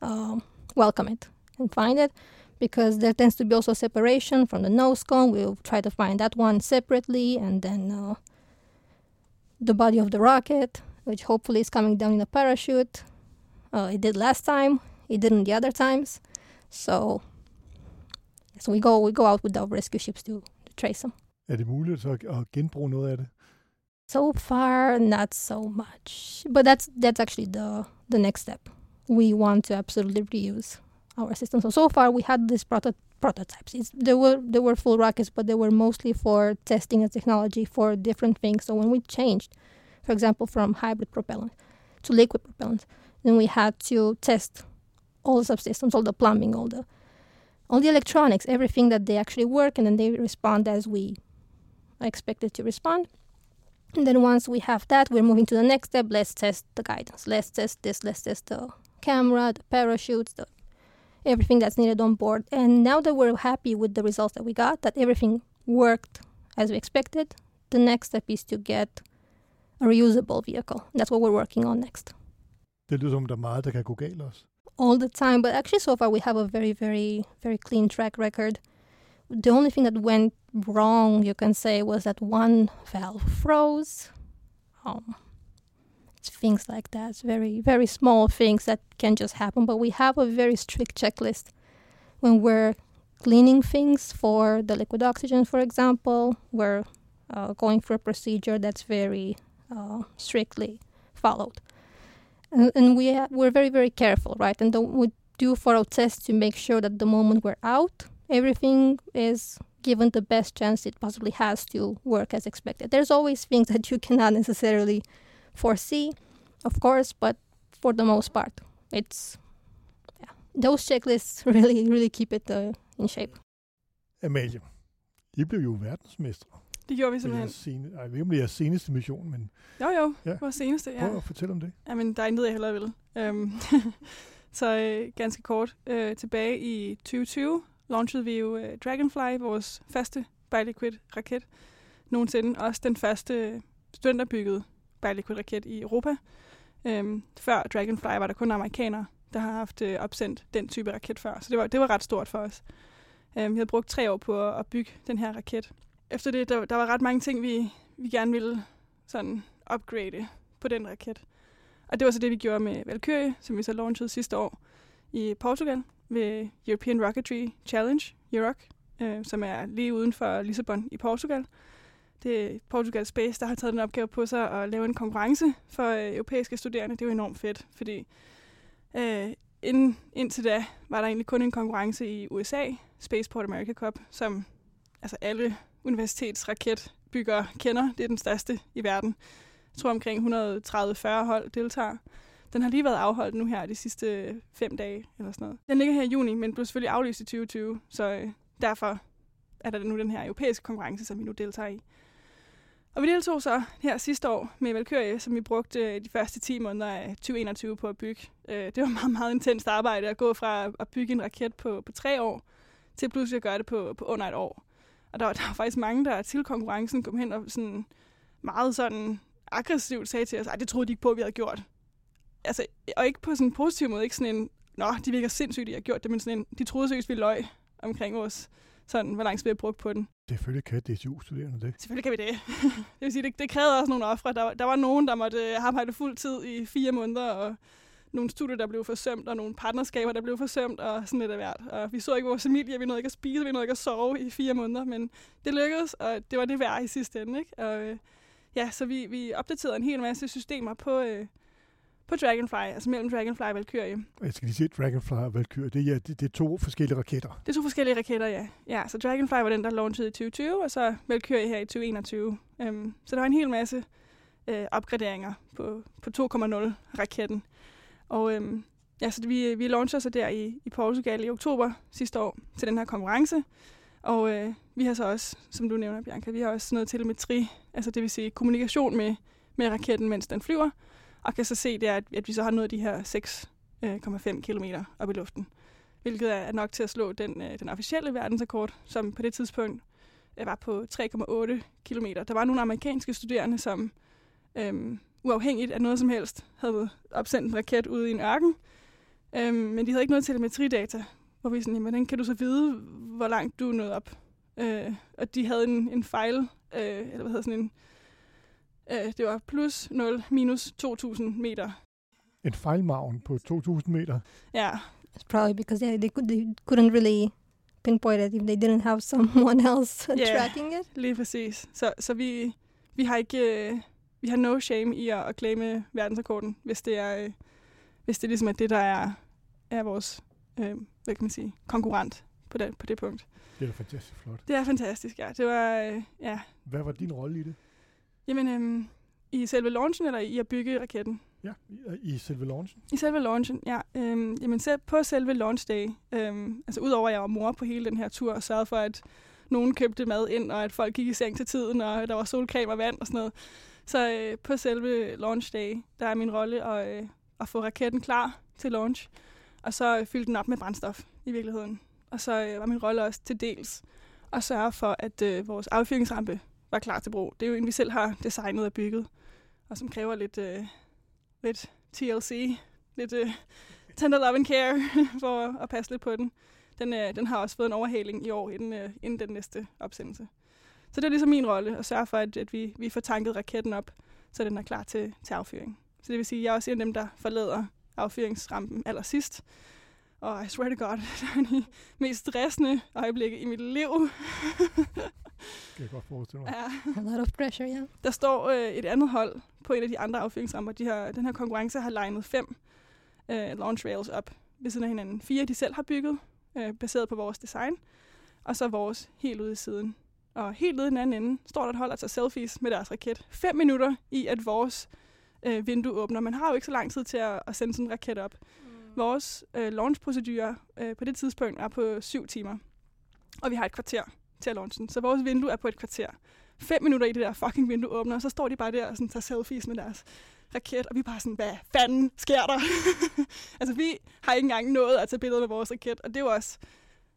um, welcome it and find it because there tends to be also separation from the nose cone. We'll try to find that one separately and then uh, the body of the rocket, which hopefully is coming down in a parachute. Uh, it did last time, it didn't the other times. So, so we go we go out with our rescue ships to, to trace them. Er det muligt så at, at genbruge noget af det? So far, not so much, but that's that's actually the the next step. We want to absolutely reuse our system. So so far, we had these proto- prototypes. It's, there were there were full rockets, but they were mostly for testing the technology for different things. So when we changed, for example, from hybrid propellant to liquid propellant, then we had to test all the subsystems, all the plumbing, all the all the electronics, everything that they actually work, and then they respond as we are expected to respond. And then once we have that, we're moving to the next step. Let's test the guidance. Let's test this. Let's test the camera, the parachutes, the everything that's needed on board. And now that we're happy with the results that we got, that everything worked as we expected, the next step is to get a reusable vehicle. That's what we're working on next. Det lyder som, der er meget, der kan gå galt også. All the time, but actually, so far we have a very, very, very clean track record. The only thing that went wrong, you can say, was that one valve froze. Um, it's things like that. It's very, very small things that can just happen. But we have a very strict checklist when we're cleaning things for the liquid oxygen, for example. We're uh, going through a procedure that's very uh, strictly followed. And, and we ha- we're very, very careful, right? And the, we do thorough tests to make sure that the moment we're out, everything is given the best chance it possibly has to work as expected. There's always things that you cannot necessarily foresee, of course, but for the most part, it's yeah. Those checklists really, really keep it uh, in shape. Amalie, I blev jo verdensmestre. Det gjorde vi simpelthen. Sene, ej, jeg ved ikke, om det er jeres seneste mission, men Jo, jo. Ja. Vores seneste, ja. prøv at fortælle om det. Jamen, der er intet, jeg hellere vil. Um, så øh, ganske kort. Øh, tilbage i 2020 launchede vi jo øh, Dragonfly, vores første Biliquid-raket nogensinde. Også den første studenterbyggede Biliquid-raket i Europa. Um, før Dragonfly var der kun amerikanere, der har haft øh, opsendt den type raket før. Så det var, det var ret stort for os. Um, vi havde brugt tre år på at, at bygge den her raket. Efter det, der, der var ret mange ting, vi, vi gerne ville sådan upgrade på den raket. Og det var så det, vi gjorde med Valkyrie, som vi så launchede sidste år i Portugal ved European Rocketry Challenge, Euroc, øh, som er lige uden for Lissabon i Portugal. Det er Portugal Space, der har taget den opgave på sig at lave en konkurrence for øh, europæiske studerende. Det er jo enormt fedt, fordi øh, inden, indtil da var der egentlig kun en konkurrence i USA, Spaceport America Cup, som altså alle universitetsraketbygger kender. Det er den største i verden. Jeg tror omkring 130-40 hold deltager. Den har lige været afholdt nu her de sidste fem dage eller sådan noget. Den ligger her i juni, men blev selvfølgelig aflyst i 2020, så øh, derfor er der nu den her europæiske konkurrence, som vi nu deltager i. Og vi deltog så her sidste år med Valkyrie, som vi brugte øh, de første 10 måneder af 2021 på at bygge. Øh, det var meget, meget intenst arbejde at gå fra at bygge en raket på, på tre år, til pludselig at gøre det på, på under et år. Og der var, der var faktisk mange, der til konkurrencen kom hen og sådan meget sådan aggressivt sagde til os, at det troede de ikke på, at vi havde gjort. Altså, og ikke på sådan en positiv måde, ikke sådan en, nå, de virker sindssygt, de har gjort det, men sådan en, de troede seriøst, vi løg omkring vores, sådan, hvor lang tid vi har brugt på den. Selvfølgelig kan DTU-studerende det. Selvfølgelig kan vi det. det vil sige, det, det krævede også nogle ofre. Der, var- der var nogen, der måtte øh, arbejde fuld tid i fire måneder, og nogle studier, der blev forsømt, og nogle partnerskaber, der blev forsømt, og sådan lidt af hvert. Og vi så ikke vores familie, vi nåede ikke at spise, vi nåede ikke at sove i fire måneder, men det lykkedes, og det var det værd i sidste ende. Ikke? Og, øh, ja, så vi, vi opdaterede en hel masse systemer på, øh, på Dragonfly, altså mellem Dragonfly og Valkyrie. Jeg skal lige sige, Dragonfly og Valkyrie, det er, det, det er to forskellige raketter. Det er to forskellige raketter, ja. ja. Så Dragonfly var den, der launchede i 2020, og så Valkyrie her i 2021. Um, så der var en hel masse øh, opgraderinger på, på 2.0-raketten. Og øhm, ja, så vi, vi launcher så der i, i Portugal i oktober sidste år til den her konkurrence. Og øh, vi har så også, som du nævner, Bianca, vi har også noget telemetri, altså det vil sige kommunikation med, med raketten, mens den flyver. Og kan så se, det er, at, at vi så har nået de her 6,5 øh, km op i luften. Hvilket er nok til at slå den, øh, den officielle verdensrekord, som på det tidspunkt øh, var på 3,8 km. Der var nogle amerikanske studerende, som øhm, uafhængigt af noget som helst, havde opsendt en raket ude i en ørken. Øhm, men de havde ikke noget telemetridata, hvor vi sådan, hvordan kan du så vide, hvor langt du er nået op? Øh, og de havde en, en fejl, øh, eller hvad hedder sådan en, øh, det var plus 0, minus 2.000 meter. En fejlmagen på 2.000 meter? Ja. It's probably because they, they, could, they couldn't really pinpoint it if they didn't have someone else yeah, tracking it. lige præcis. Så, så vi, vi har ikke... Øh, vi har no shame i at, at claime verdensrekorden, hvis det er, øh, hvis det ligesom er det, der er, er vores øh, hvad kan man sige, konkurrent på det, på det punkt. Det er da fantastisk flot. Det er fantastisk, ja. Det var, øh, ja. Hvad var din rolle i det? Jamen, øh, i selve launchen, eller i at bygge raketten? Ja, i, i selve launchen. I selve launchen, ja. Øh, jamen, selv på selve launch day, øh, altså udover at jeg var mor på hele den her tur, og sørgede for, at nogen købte mad ind, og at folk gik i seng til tiden, og der var solcreme og vand og sådan noget, så øh, på selve launch day, der er min rolle at, øh, at få raketten klar til launch, og så øh, fylde den op med brændstof i virkeligheden. Og så øh, var min rolle også til dels at sørge for, at øh, vores affyringsrampe var klar til brug. Det er jo en, vi selv har designet og bygget, og som kræver lidt, øh, lidt TLC, lidt øh, tender love and care for at passe lidt på den. Den, øh, den har også fået en overhaling i år inden, øh, inden den næste opsendelse. Så det er ligesom min rolle at sørge for, at, at vi, vi får tanket raketten op, så den er klar til, til affyring. Så det vil sige, at jeg er også en af dem, der forlader affyringsrampen allersidst. Og I swear to God, det er de mest stressende øjeblikke i mit liv. kan jeg godt forestille mig. Ja. A lot of pressure, ja. Yeah. Der står øh, et andet hold på en af de andre affyringsramper. De har, den her konkurrence har legnet fem øh, launch rails op ved siden af hinanden. Fire, de selv har bygget, øh, baseret på vores design. Og så vores helt ude i siden. Og helt ude i den anden ende står der et hold, der tager selfies med deres raket. Fem minutter i, at vores øh, vindue åbner. Man har jo ikke så lang tid til at, at sende sådan en raket op. Mm. Vores øh, launchprocedure øh, på det tidspunkt er på syv timer. Og vi har et kvarter til at launche den. Så vores vindue er på et kvarter. Fem minutter i det der fucking vindue åbner, og så står de bare der og sådan, tager selfies med deres raket, og vi er bare sådan, hvad fanden sker der? altså, vi har ikke engang nået at tage billeder med vores raket, og det er jo også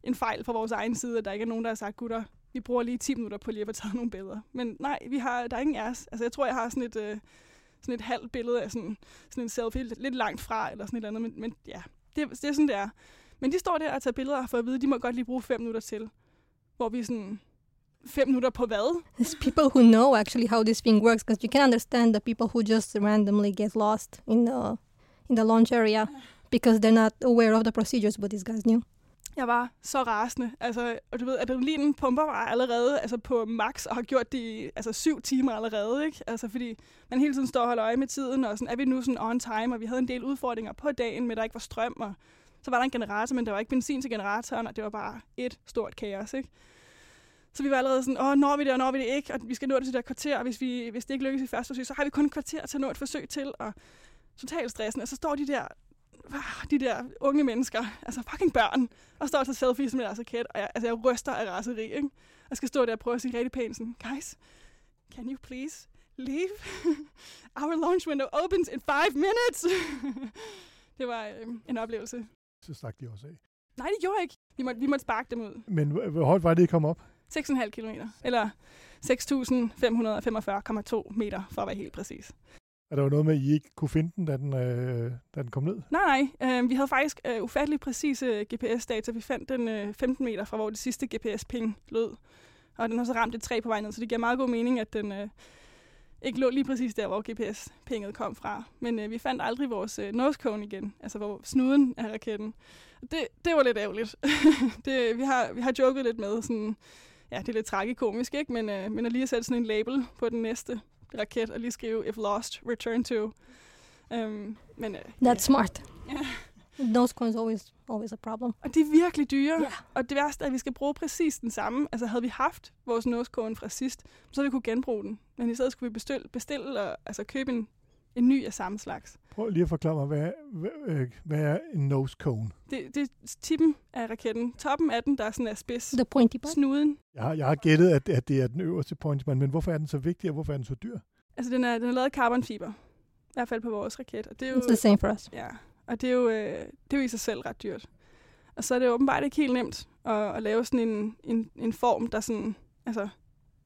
en fejl fra vores egen side, at der ikke er nogen, der har sagt, gutter, vi bruger lige 10 minutter på lige at få taget nogle billeder. Men nej, vi har, der er ingen af os. Altså, jeg tror, jeg har sådan et, øh, sådan et halvt billede af sådan, sådan en selfie lidt, lidt langt fra, eller sådan et eller andet. Men, men ja, det, det er sådan, det er. Men de står der og tager billeder for at vide, at de må godt lige bruge fem minutter til. Hvor vi sådan, fem minutter på hvad? There's people who know actually how this thing works, because you can understand the people who just randomly get lost in the, in the launch area because they're not aware of the procedures, but these guys knew. Jeg var så rasende. Altså, og du ved, adrenalinen pumper mig allerede altså på max og har gjort det i altså, syv timer allerede. Ikke? Altså, fordi man hele tiden står og holder øje med tiden, og sådan, er vi nu sådan on time, og vi havde en del udfordringer på dagen, med der ikke var strøm, og så var der en generator, men der var ikke benzin til generatoren, og det var bare et stort kaos. Ikke? Så vi var allerede sådan, åh, når vi det, og når vi det ikke, og vi skal nå det til det kvarter, og hvis, vi, hvis det ikke lykkes i første forsøg, så har vi kun et kvarter til at nå et forsøg til, og totalt stressen. Og så står de der de der unge mennesker, altså fucking børn, og står og tager selfies med deres raket, og jeg, altså jeg ryster af raseri, ikke? Jeg skal stå der og prøve at sige rigtig pænt sådan, guys, can you please leave? Our launch window opens in five minutes. det var øh, en oplevelse. Så stak de også af. Nej, det gjorde jeg ikke. Vi måtte, vi måtte sparke dem ud. Men hvor højt var det, I kom op? 6,5 km, eller 6.545,2 meter, for at være helt præcis. Og der var noget med, at I ikke kunne finde den, da den, øh, da den kom ned? Nej, nej. Øh, vi havde faktisk øh, ufattelig præcise øh, GPS-data. Vi fandt den øh, 15 meter fra, hvor det sidste GPS-ping lød. Og den har så ramt et træ på vej ned, så det giver meget god mening, at den, øh, ikke lå lige præcis der, hvor GPS-pinget kom fra. Men øh, vi fandt aldrig vores øh, nose cone igen, altså hvor snuden af raketten. Det, det var lidt ærgerligt. det, vi, har, vi har joket lidt med, sådan, ja, det er lidt tragikomisk, ikke? Men, øh, men at lige at sætte sådan en label på den næste raket, og lige skrive, if lost, return to. Um, men, øh, That's ja. smart. Nose cone is always always a problem. Og de er virkelig dyre. Ja. Og det værste er, at vi skal bruge præcis den samme. Altså havde vi haft vores nose cone fra sidst, så vi kunne genbruge den. Men i stedet skulle vi bestille, bestille og altså købe en, en ny af samme slags. Prøv lige at forklare mig, hvad, hvad, øh, hvad er en nose cone? Det, det er tippen af raketten. Toppen af den, der er sådan er spids. The pointy part. Snuden. Jeg har, jeg har gættet, at, at det er den øverste point, men hvorfor er den så vigtig, og hvorfor er den så dyr? Altså den er, den er lavet af carbonfiber. I hvert fald på vores raket. Og det er jo, It's the same for us. Ja, og det er, jo, øh, det er jo i sig selv ret dyrt. Og så er det åbenbart ikke helt nemt at, at lave sådan en, en, en form, der sådan, altså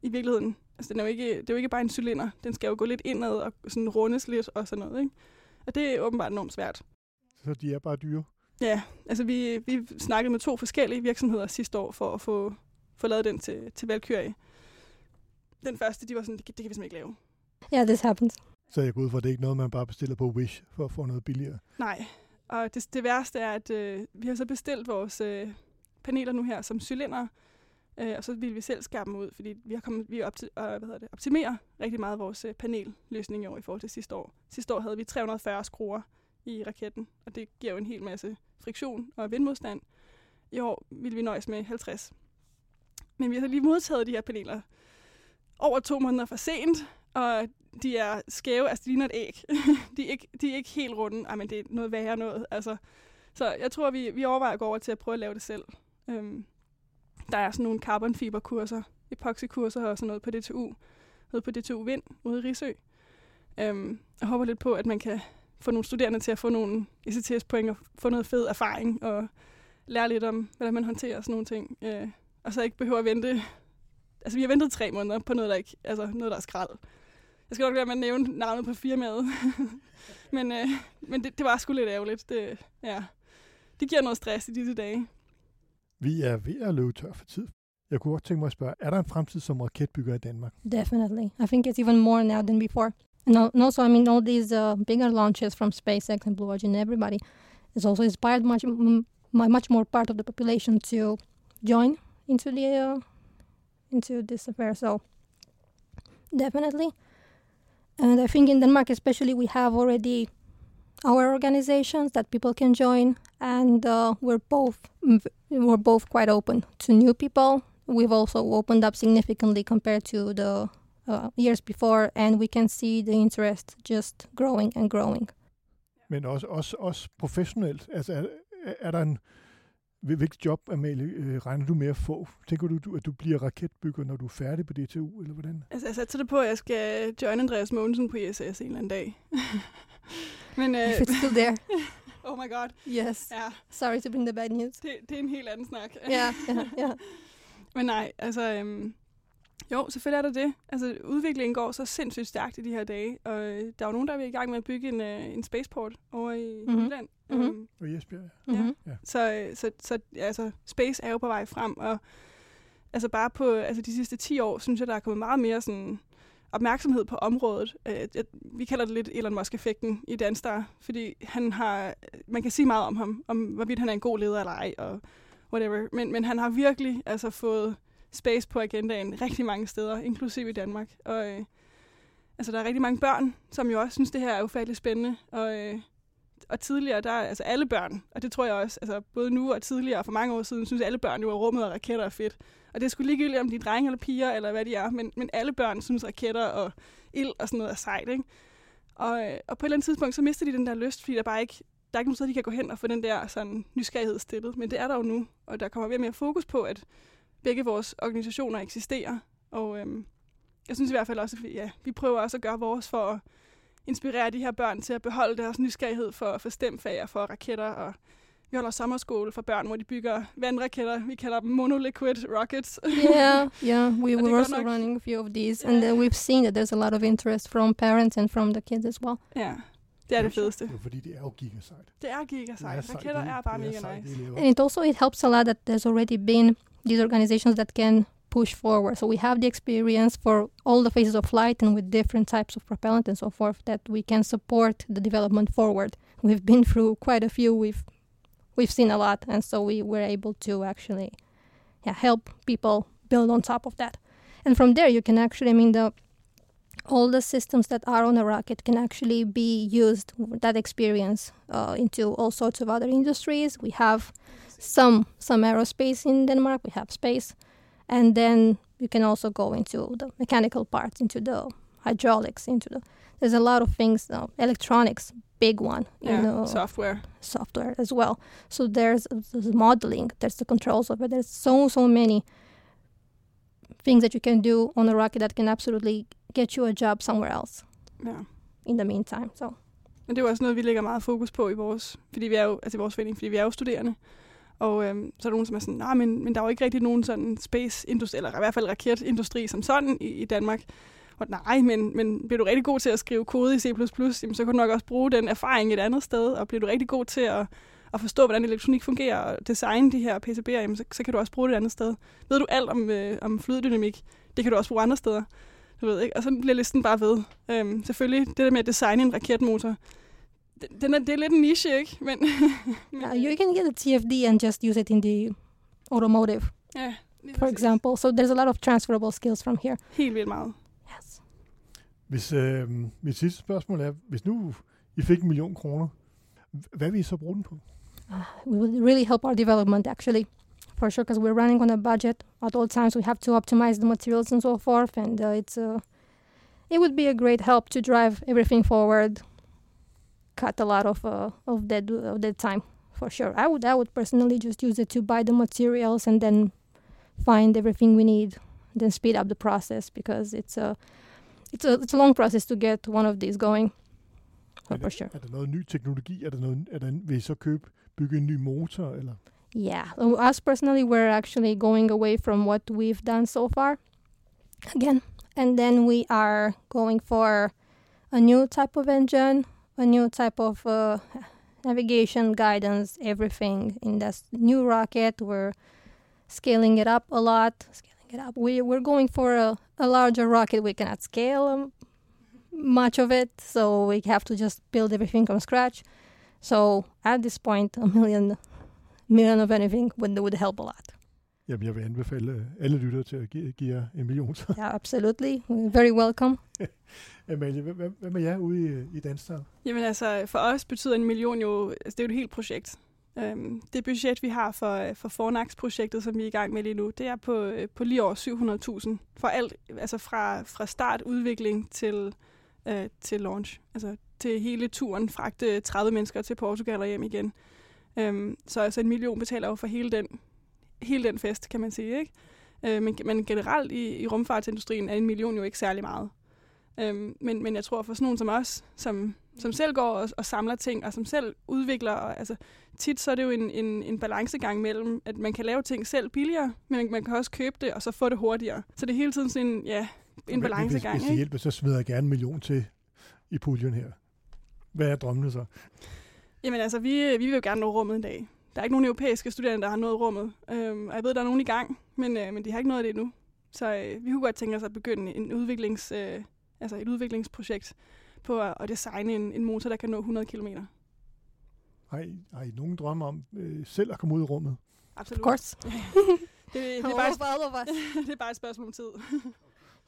i virkeligheden, altså den er jo ikke, det er jo ikke bare en cylinder, den skal jo gå lidt indad og sådan rundes lidt og sådan noget, ikke? Og det er åbenbart enormt svært. Så de er bare dyre. Ja, altså vi, vi snakkede med to forskellige virksomheder sidste år for at få, få lavet den til, til Valkyrie. Den første, de var sådan, det, kan- det kan vi simpelthen ikke lave. Yeah, this happens. Så jeg går ud fra, at det er ikke noget, man bare bestiller på Wish for at få noget billigere. Nej, og det, det værste er, at øh, vi har så bestilt vores øh, paneler nu her som cylinder, øh, og så vil vi selv skære dem ud, fordi vi har kommet, vi opti- op til, øh, hvad hedder det, optimerer rigtig meget vores øh, panelløsning i år i forhold til sidste år. Sidste år havde vi 340 skruer i raketten, og det giver jo en hel masse friktion og vindmodstand. I år vil vi nøjes med 50. Men vi har så lige modtaget de her paneler over to måneder for sent, og de er skæve, altså de ligner et æg. de, er ikke, de er ikke helt runde. Ej, men det er noget værre noget. Altså. Så jeg tror, vi, vi overvejer at gå over til at prøve at lave det selv. Øhm, der er sådan nogle carbonfiberkurser, epoxykurser og sådan noget på DTU. Noget på DTU Vind ude i Risø. Øhm, jeg håber lidt på, at man kan få nogle studerende til at få nogle ECTS-point og få noget fed erfaring og lære lidt om, hvordan man håndterer sådan nogle ting. Øh, og så ikke behøver at vente. Altså, vi har ventet tre måneder på noget, der, ikke, altså, noget, der er skrald. Jeg skal nok være med at nævne navnet på firmaet. men øh, men det, det var sgu lidt ærgerligt. Det, ja. det giver noget stress i disse dage. Vi er ved at løbe tør for tid. Jeg kunne godt tænke mig at spørge, er der en fremtid som raketbygger i Danmark? Definitely. I think it's even more now than before. And also, I mean, all these uh, bigger launches from SpaceX and Blue Origin, everybody is also inspired much, m- much more part of the population to join into the uh, into this affair. So, definitely. And I think in Denmark, especially, we have already our organizations that people can join, and uh, we're both mm, we're both quite open to new people. We've also opened up significantly compared to the uh, years before, and we can see the interest just growing and growing. Men også, også, også professionelt. Altså, er, er- er der en... hvil- Hvilket job, Amalie, øh, regner du med at få? Tænker du, du, at du bliver raketbygger, når du er færdig på DTU, eller hvordan? Altså, jeg satser det på, at jeg skal join Andreas Mogensen på ISS en eller anden dag. Men, øh, If it's still there. oh my god. yes. Ja, Sorry to bring the bad news. det, det er en helt anden snak. Yeah, yeah, yeah. Men nej, altså... Øhm, jo, selvfølgelig er der det. Altså, udviklingen går så sindssygt stærkt i de her dage, og øh, der er jo nogen, der er i gang med at bygge en, øh, en spaceport over i Mhm. mm-hmm. Jylland. Mhm. Øhm, Og Jesbjerg? Mhm. så, øh, så, så ja, altså, space er jo på vej frem, og altså bare på altså, de sidste 10 år, synes jeg, der er kommet meget mere sådan, opmærksomhed på området. Øh, vi kalder det lidt Elon Musk-effekten i Danstar, fordi han har, man kan sige meget om ham, om hvorvidt han er en god leder eller ej, og whatever. Men, men han har virkelig altså, fået space på agendaen rigtig mange steder, inklusive i Danmark. Og øh, altså, der er rigtig mange børn, som jo også synes, det her er ufattelig spændende. Og, øh, og tidligere, der er altså alle børn, og det tror jeg også, altså både nu og tidligere, og for mange år siden, synes alle børn jo, at rummet og raketter er fedt. Og det er sgu ligegyldigt, om de er drenge eller piger, eller hvad de er, men, men alle børn synes, raketter og ild og sådan noget er sejt, ikke? Og, øh, og på et eller andet tidspunkt, så mister de den der lyst, fordi der bare ikke, der er ikke nogen sted, de kan gå hen og få den der sådan, nysgerrighed stillet. Men det er der jo nu, og der kommer mere og mere fokus på, at begge vores organisationer eksisterer. Og øhm, jeg synes i hvert fald også, at vi, ja, vi prøver også at gøre vores for at inspirere de her børn til at beholde deres nysgerrighed for, for stemfag og for raketter. Og vi holder sommerskole for børn, hvor de bygger vandraketter. Vi kalder dem monoliquid rockets. yeah, yeah. We det were er also nok- running a few of these, and uh, we've seen that there's a lot of interest from parents and from the kids as well. ja, det er det fedeste. Jo, fordi det er jo gigasejt. Det er giga Det er Raketter det- er bare det mega sejt, nice. det. And it also it helps a lot that there's already been these organizations that can push forward. So we have the experience for all the phases of flight and with different types of propellant and so forth that we can support the development forward. We've been through quite a few. We've we've seen a lot, and so we were able to actually yeah, help people build on top of that. And from there, you can actually, I mean, the all the systems that are on a rocket can actually be used that experience uh, into all sorts of other industries. We have some some aerospace in Denmark. We have space, and then you can also go into the mechanical parts, into the hydraulics, into the. There's a lot of things. Uh, electronics, big one. Yeah, you know, software. software as well. So there's, there's modeling, there's the controls of it. There's so so many things that you can do on a rocket that can absolutely get you a job somewhere else Ja. in the meantime. So Men det er jo også noget, vi lægger meget fokus på i vores, fordi vi er jo, altså i vores forening, fordi vi er jo studerende. Og øhm, så er der nogen, som er sådan, nej, men, men der er jo ikke rigtig nogen sådan space-industri, eller i hvert fald raketindustri som sådan i, i Danmark. Og nej, men, men bliver du rigtig god til at skrive kode i C++, jamen, så kan du nok også bruge den erfaring et andet sted, og bliver du rigtig god til at, at forstå, hvordan elektronik fungerer, og designe de her PCB'er, jamen, så, så kan du også bruge det et andet sted. Ved du alt om, øh, om fluiddynamik, det kan du også bruge andre steder. Du ved, ikke? Og så bliver listen bare ved. Øhm, selvfølgelig, det der med at designe en raketmotor, den- er, det er lidt en niche, ikke? Men, men uh, you can get a TFD and just use it in the automotive, lige for example. So there's a lot of transferable skills from here. Helt vildt meget. Yes. Hvis, øh, mit sidste spørgsmål er, hvis nu I fik en million kroner, hvad vil I så bruge den på? Uh, it would really help our development actually for sure because we're running on a budget at all times we have to optimize the materials and so forth and uh, it's uh, it would be a great help to drive everything forward cut a lot of uh, of dead of dead time for sure i would i would personally just use it to buy the materials and then find everything we need then speed up the process because it's a it's a it's a long process to get one of these going Er for sure Er der noget ny teknologi? Er der noget, er der, vil I så købe, bygge en ny motor? Eller? Yeah, us personally, we're actually going away from what we've done so far again, and then we are going for a new type of engine, a new type of uh, navigation, guidance, everything in this new rocket. We're scaling it up a lot, it up. We we're going for a, a larger rocket. We cannot scale um, much of it, so we have to just build everything from scratch. So at this point, a million million of anything would would help a lot. Jamen, jeg vil anbefale øh, alle lyttere til at give, give jer en million. Så, Yeah, absolutely. Very welcome. Amalie, hvad, hvad, med jer ude i, i Danstal? Jamen altså, for os betyder en million jo, altså det er jo et helt projekt. Øhm, det budget, vi har for, øh, for Fornax-projektet, som vi er i gang med lige nu, det er på, øh, på lige over 700.000 for alt, altså fra, fra start udvikling til, øh, til launch. Altså til hele turen, fragte 30 mennesker til Portugal og hjem igen. Øhm, så altså en million betaler jo for hele den, hele den fest, kan man sige. Ikke? Øh, men, men generelt i, i rumfartsindustrien er en million jo ikke særlig meget. Øhm, men, men jeg tror for sådan nogen som os, som, som selv går og, og samler ting, og som selv udvikler, og, altså tit så er det jo en, en, en balancegang mellem, at man kan lave ting selv billigere, men man, kan også købe det, og så få det hurtigere. Så det er hele tiden sådan en, ja, en Hvis, balancegang. hvis det ikke? hjælper, så smider jeg gerne en million til i puljen her. Hvad er drømmene så? Jamen altså, vi, vi vil jo gerne nå rummet en dag. Der er ikke nogen europæiske studerende, der har nået rummet. Øhm, og jeg ved, der er nogen i gang, men, øh, men de har ikke nået det endnu. Så øh, vi kunne godt tænke os at begynde en udviklings, øh, altså et udviklingsprojekt på at, at designe en, en motor, der kan nå 100 km. Har I, har I nogen drømme om øh, selv at komme ud i rummet? Absolut. Of course. Det, det, er bare, all of us. det er bare et spørgsmål om tid.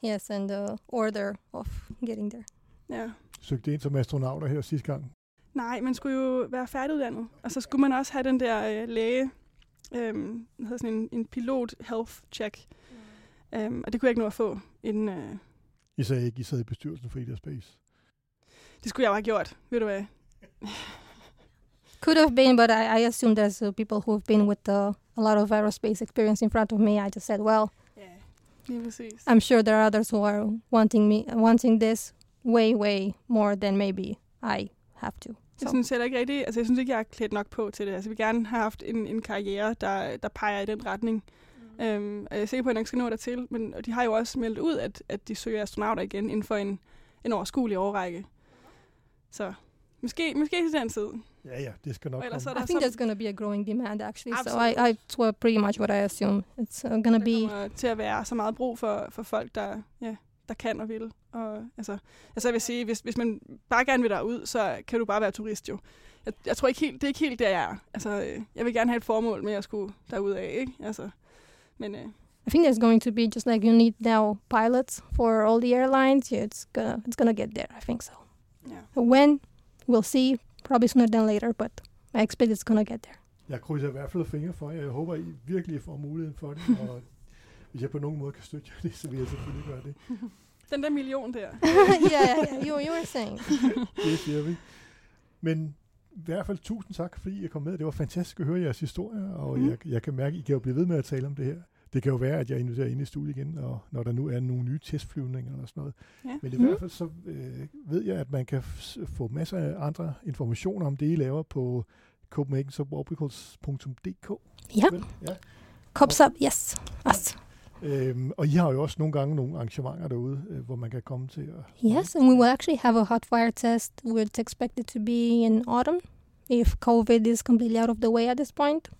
yes, and the order of getting there. Ja. Søgte ind som astronauter her sidste gang. Nej, man skulle jo være færdiguddannet. Og så skulle man også have den der øh, læge, hvad hedder sådan en, en pilot health check. Mm. Øhm, og det kunne jeg ikke nå at få, inden... Øh, I sagde ikke, I sad i bestyrelsen for Ida Space. det skulle jeg jo have gjort, ved du hvad. Could have been, but I, I assume there's uh, people who have been with uh, a lot of aerospace experience in front of me. I just said, well, Ja, lige præcis. I'm sure there are others who are wanting me, wanting this way, way more than maybe I have to. Jeg So synes heller ikke rigtigt, altså jeg synes ikke, jeg er klædt nok på til det. Altså jeg vil gerne have haft en, en karriere, der, der peger i den retning. Mm. Øhm, og jeg er sikker på, at jeg nok skal nå dertil, men de har jo også meldt ud, at, at de søger astronauter igen inden for en, en overskuelig årrække. Så Måske, måske til den tid. Ja, ja, det skal nok er der I think there's going to be a growing demand actually. So Absolutely. I, I it's what pretty much what I assume. It's uh, going to der be kommer til at være så meget brug for, for folk, der, ja, der kan og vil. Og, altså, altså jeg vil sige, hvis, hvis man bare gerne vil derud, så kan du bare være turist jo. Jeg, jeg tror ikke helt, det er ikke helt der, jeg er. Altså, øh, jeg vil gerne have et formål med at skulle derud af, ikke? Altså, men øh, I think there's going to be just like you need now pilots for all the airlines. Yeah, it's gonna it's gonna get there. I think so. ja. When we'll see. Probably sooner than later, but I expect it's gonna get there. Jeg krydser i hvert fald fingre for jer. Jeg håber, I virkelig får muligheden for det. Og hvis jeg på nogen måde kan støtte jer det, så vil jeg selvfølgelig gøre det. Den der million der. yeah, yeah, yeah. You you were saying. Det siger vi. Men i hvert fald tusind tak, fordi I kom med. Det var fantastisk at høre jeres historier, og Mhm. jeg, jeg kan mærke, at I kan jo blive ved med at tale om det her. Det kan jo være, at jeg inviterer ind i studiet igen, og når der nu er nogle nye testflyvninger eller sådan noget. Ja. Men i Mhm. hvert fald så øh, ved jeg, at man kan få masser af andre informationer om det, I laver på. Vel? Ja. Cops up. Yes. Us. Øhm, og I har jo også nogle gange nogle arrangementer derude, øh, hvor man kan komme til at... Yes, and we will actually have a hot fire test. It's expected to be in autumn. If COVID is completely out of the way at this point,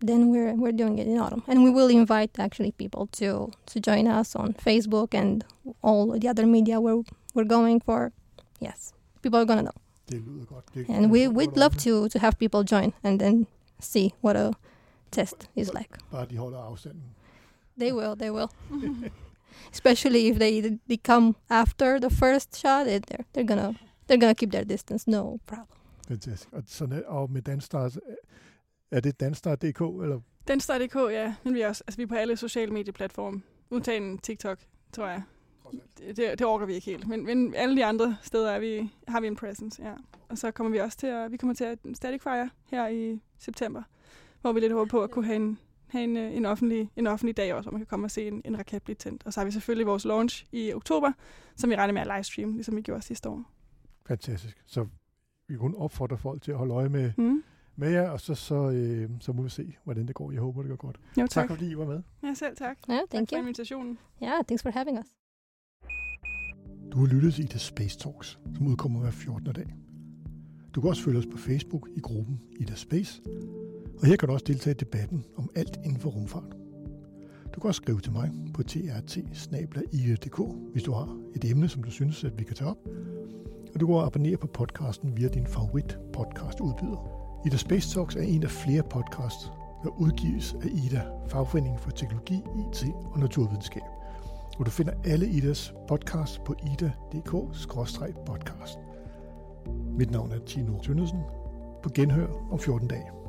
then we're we're doing it in autumn, and we will invite actually people to to join us on Facebook and all the other media where we're going for. Yes, people are gonna know, Det lyder godt. Det, and we we'd love to to have people join and then see what a test is like. Bare de holder afstanden. They will, they will. Especially if they they come after the first shot, it, they're they're gonna they're gonna keep their distance, no problem. Fantastisk. Og, sådan, og med Danstars, er det Danstar.dk, eller Den DK, ja. Men vi er, også, altså, vi er på alle sociale medieplatforme. Undtagen TikTok, tror jeg. Det, det, det orker vi ikke helt. Men, men alle de andre steder er vi, har vi en presence, ja. Og så kommer vi også til at, vi kommer til at Static Fire her i september, hvor vi lidt håber på at kunne have en, have en, øh, en, offentlig, en offentlig dag også, hvor man kan komme og se en, en raket blive tændt. Og så har vi selvfølgelig vores launch i oktober, som vi regner med at livestream, ligesom vi gjorde sidste år. fantastisk. Så vi kun opfordrer folk til at holde øje med, Mm. Med jer, og så, så, øh, så må vi se, hvordan det går. Jeg håber, det går godt. Jo, Tak, tak. tak fordi I var med. Ja, selv tak. Tak thank for you. invitationen. Yeah, thanks for having us. Du har lyttet til Ida Space Talks, som udkommer hver 14. dag. Du kan også følge os på Facebook i gruppen Ida Space, og her kan du også deltage i debatten om alt inden for rumfart. Du kan også skrive til mig på trt hvis du har et emne, som du synes, at vi kan tage op. Og du kan abonnere på podcasten via din favorit podcast udbyder. Ida Space Talks er en af flere podcasts, der udgives af Ida, Fagforeningen for Teknologi, IT og Naturvidenskab Og du finder alle Idas podcasts på ida.dk-podcast. Mit navn er Tino Tønnesen. På genhør om 14 dage.